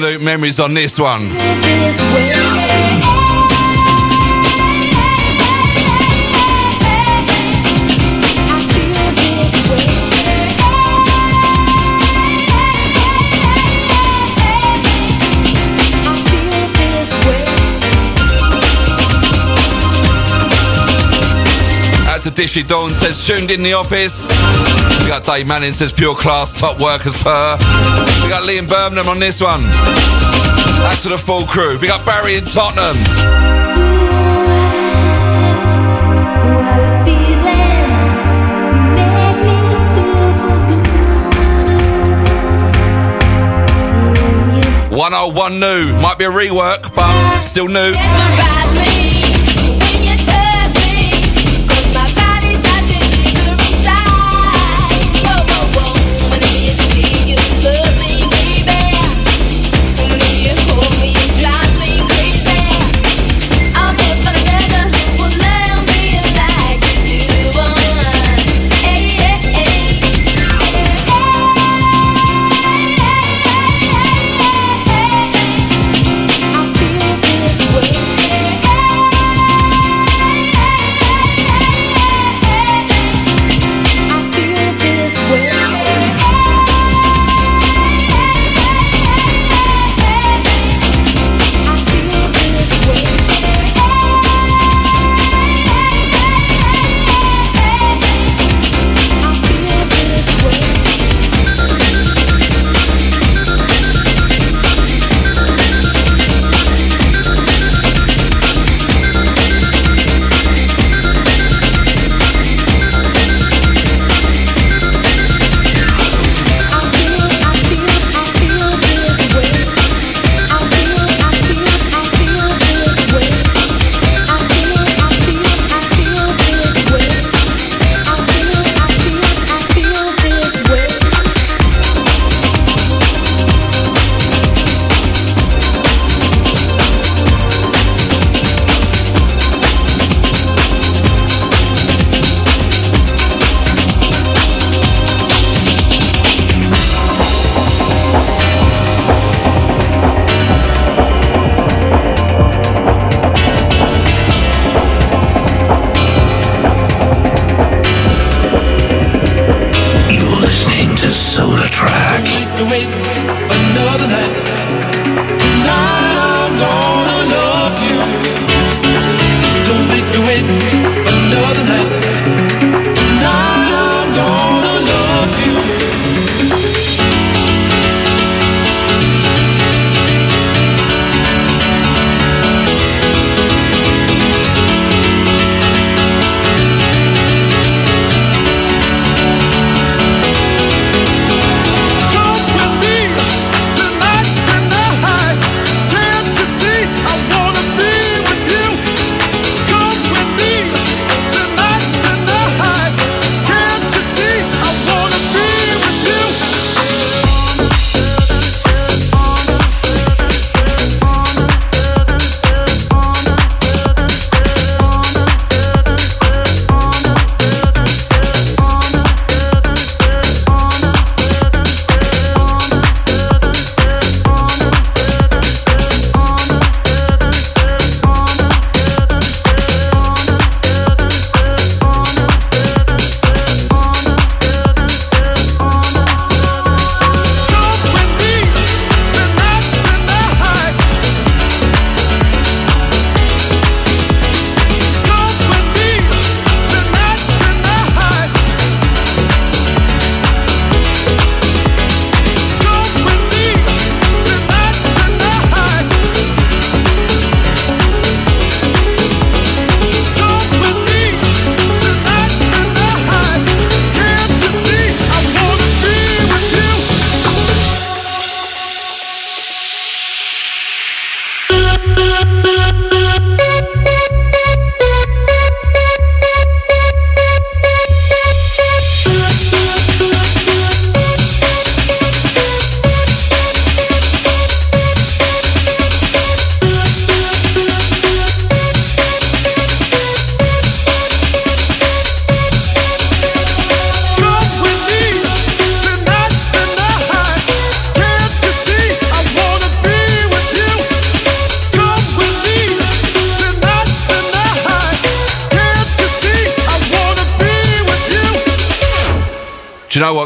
absolute memories on this one. That's a Dishy Dawn says tuned in the office got Dave Manning says pure class, top workers per. We got Liam Birmingham on this one. Back to the full crew. We got Barry in Tottenham. One old, one new. Might be a rework, but still new.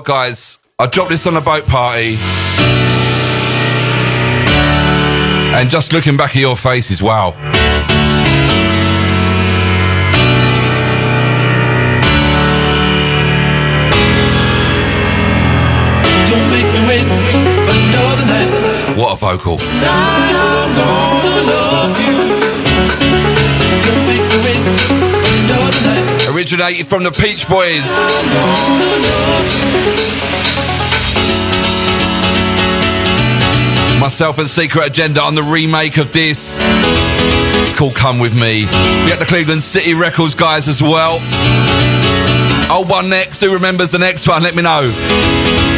What, guys? I dropped this on a boat party. And just looking back at your faces, wow. Don't make me wait another night. What a vocal. Originated from the Peech Boys. Myself and Secret Agenda on the remake of this. It's called Come With Me. We got the Cleveland City Records guys as well. Old one next. Who remembers the next one? Let me know.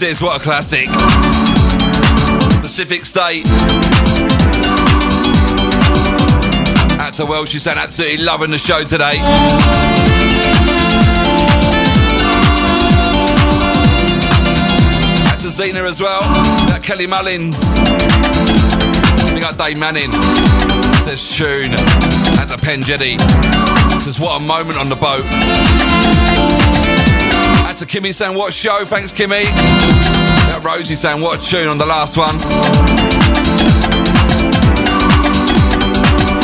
This? What a classic. Pacific State. Out to Welsh, you sound absolutely loving the show today. Out to Zena as well. That Kelly Mullins. We got Dave Manning. Says tune. To Penn Jetty. Says what a moment on the boat. Out to Kimmy saying what show. Thanks, Kimmy. That Rosie saying what a tune on the last one.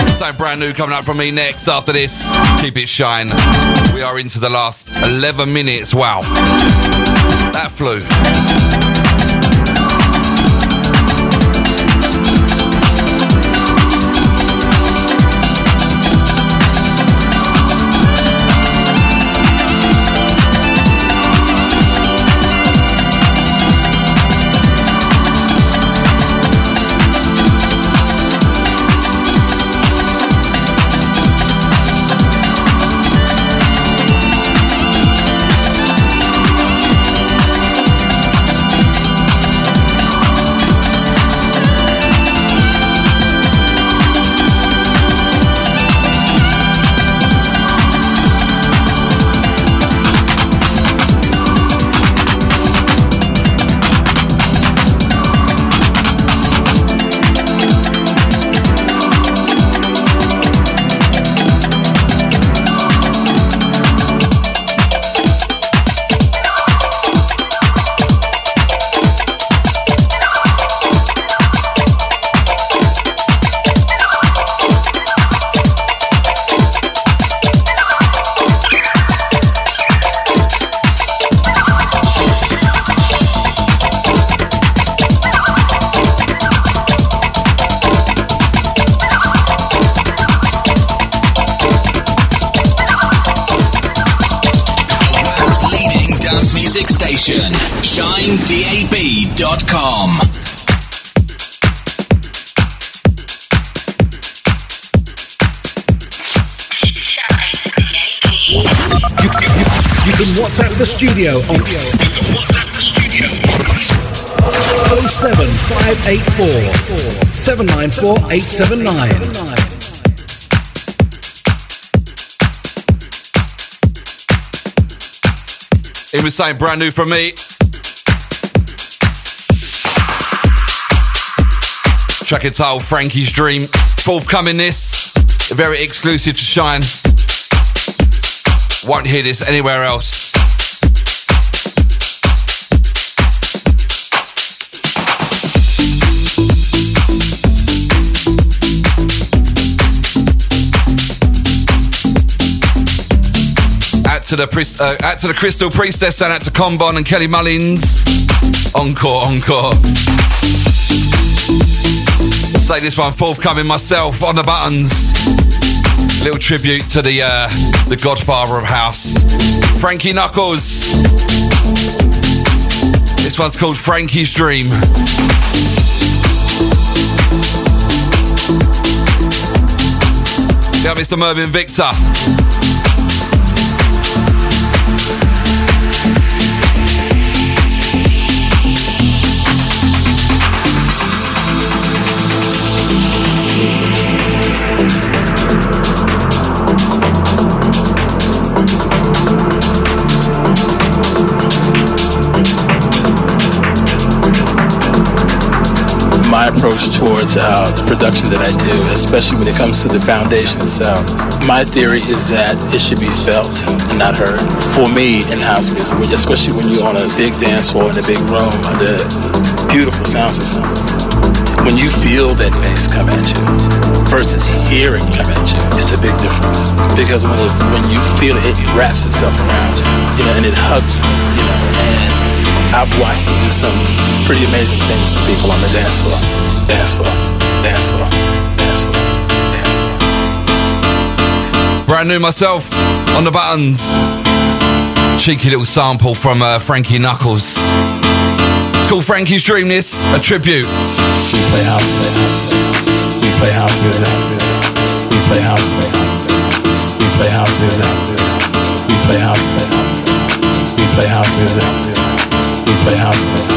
Something brand new coming up from me next after this. Keep it shine. We are into the last 11 minutes. Wow. That flew. Studio on 07584 794 879. He was saying brand new from me. Track entitled Frankie's Dream. Forthcoming this. Very exclusive to Shine. Won't hear this anywhere else. To the uh, out to the Crystal Priestess and out to Combon and Kelly Mullins. Encore, encore. Say this one forthcoming myself on the buttons. Little tribute to the uh, the Godfather of House, Frankie Knuckles. This one's called Frankie's Dream. Yeah, Mr. Mervyn Victor. Approach towards uh, the production that I do, especially when it comes to the foundation itself. My theory is that it should be felt and not heard. For me, in house music, especially when you're on a big dance floor in a big room, the beautiful sound system, when you feel that bass come at you versus hearing come at you, it's a big difference. Because when it, when you feel it, it wraps itself around you, you know, and it hugs you, I've watched it do some pretty amazing things to people on the dance floor, dance floor, dance floor, dance floor, dance floor. Brand new myself on the buttons. Cheeky little sample from uh, Frankie Knuckles. It's called Frankie's Dream. This a tribute. We play house music. We play house music. We play house music. We play house music. We play house music. We play house music. Play house music.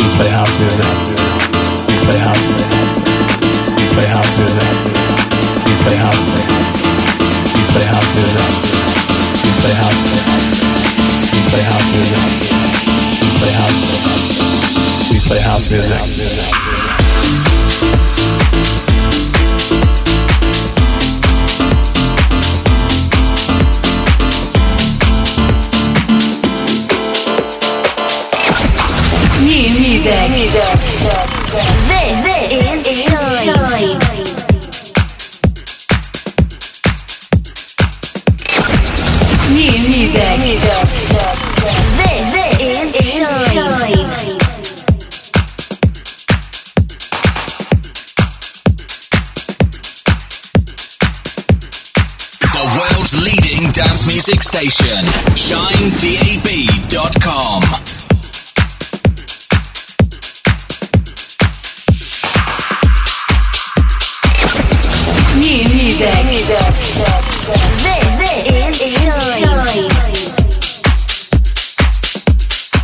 We play house music. We play house music. We play house music. We play house. We play house music. We play house music. We play house music. We play house music. We play house music. New music. This, is Shine. New music. This, is Shine. The world's leading dance music station.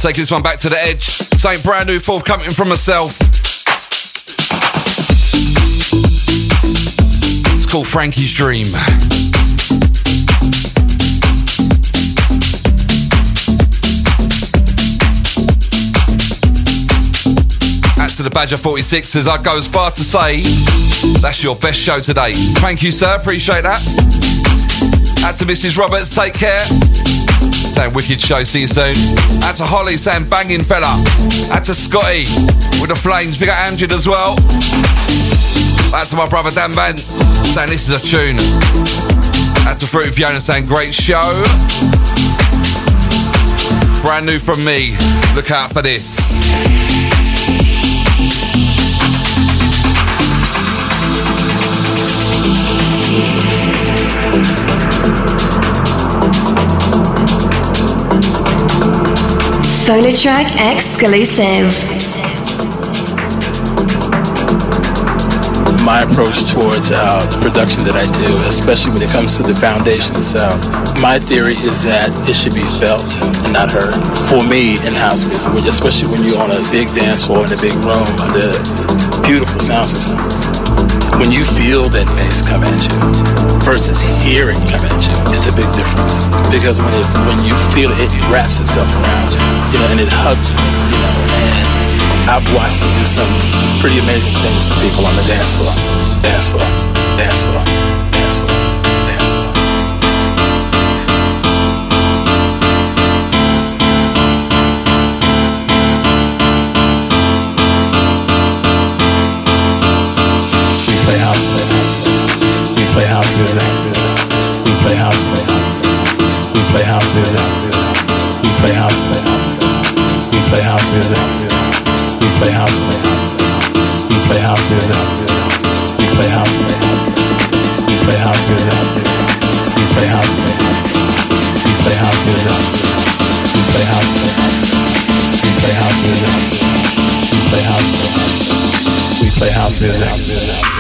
Take this one back to the edge. Same brand new forthcoming from myself. It's called Frankie's Dream. Out to the Badger 46ers, I'd go as far to say that's your best show today. Thank you, sir. Appreciate that. Out to Mrs. Roberts, take care. Saying wicked show, see you soon. Out to Holly, saying banging fella. Out to Scotty with the flames. Big up Andrew as well. Out to my brother Dan Van, saying this is a tune. Out to Fruity Fiona, saying great show. Brand new from me. Look out for this. SolarTrak exclusive. my approach towards uh, the production that I do, especially when it comes to the foundation itself. My theory is that it should be felt and not heard. For me, in house music, especially when you're on a big dance floor in a big room, the beautiful sound system. When you feel that bass come at you versus hearing come at you, it's a big difference. Because when it when you feel it, it wraps itself around you, you know, and it hugs you, you know, and I've watched it do some pretty amazing things to people on the dance floor. Dance floor. Dance floor. Dance floor. House music. We play house music. We play house music. We play house music. We play house music. We play house music. We play house music. We play house music. We play house music. We play house music. We play house music. We play house music. We play house music. We play house music. We play house music.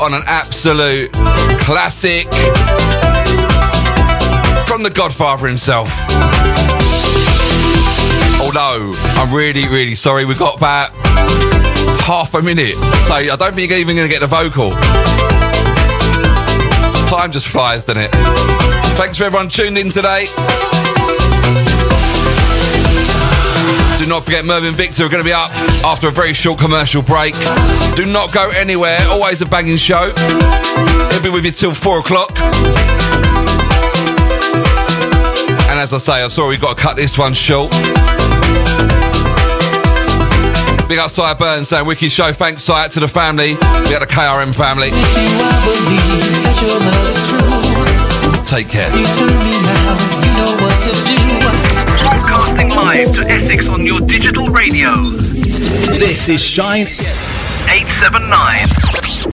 On an absolute classic from the Godfather himself. Although, I'm really, really sorry, we've got about half a minute. So I don't think you're even going to get the vocal. Time just flies, doesn't it? Thanks for everyone tuned in today. Not forget Mervyn Victor are going to be up after a very short commercial break. Do not go anywhere. Always a banging show. He'll be with you till four o'clock. And as I say, I'm sorry we've got to cut this one short. Big up Sire Burns saying wicked show. Thanks Sire to the family. We had a KRM family. Take care. Broadcasting live to Essex on your digital radio. This is Shine 879.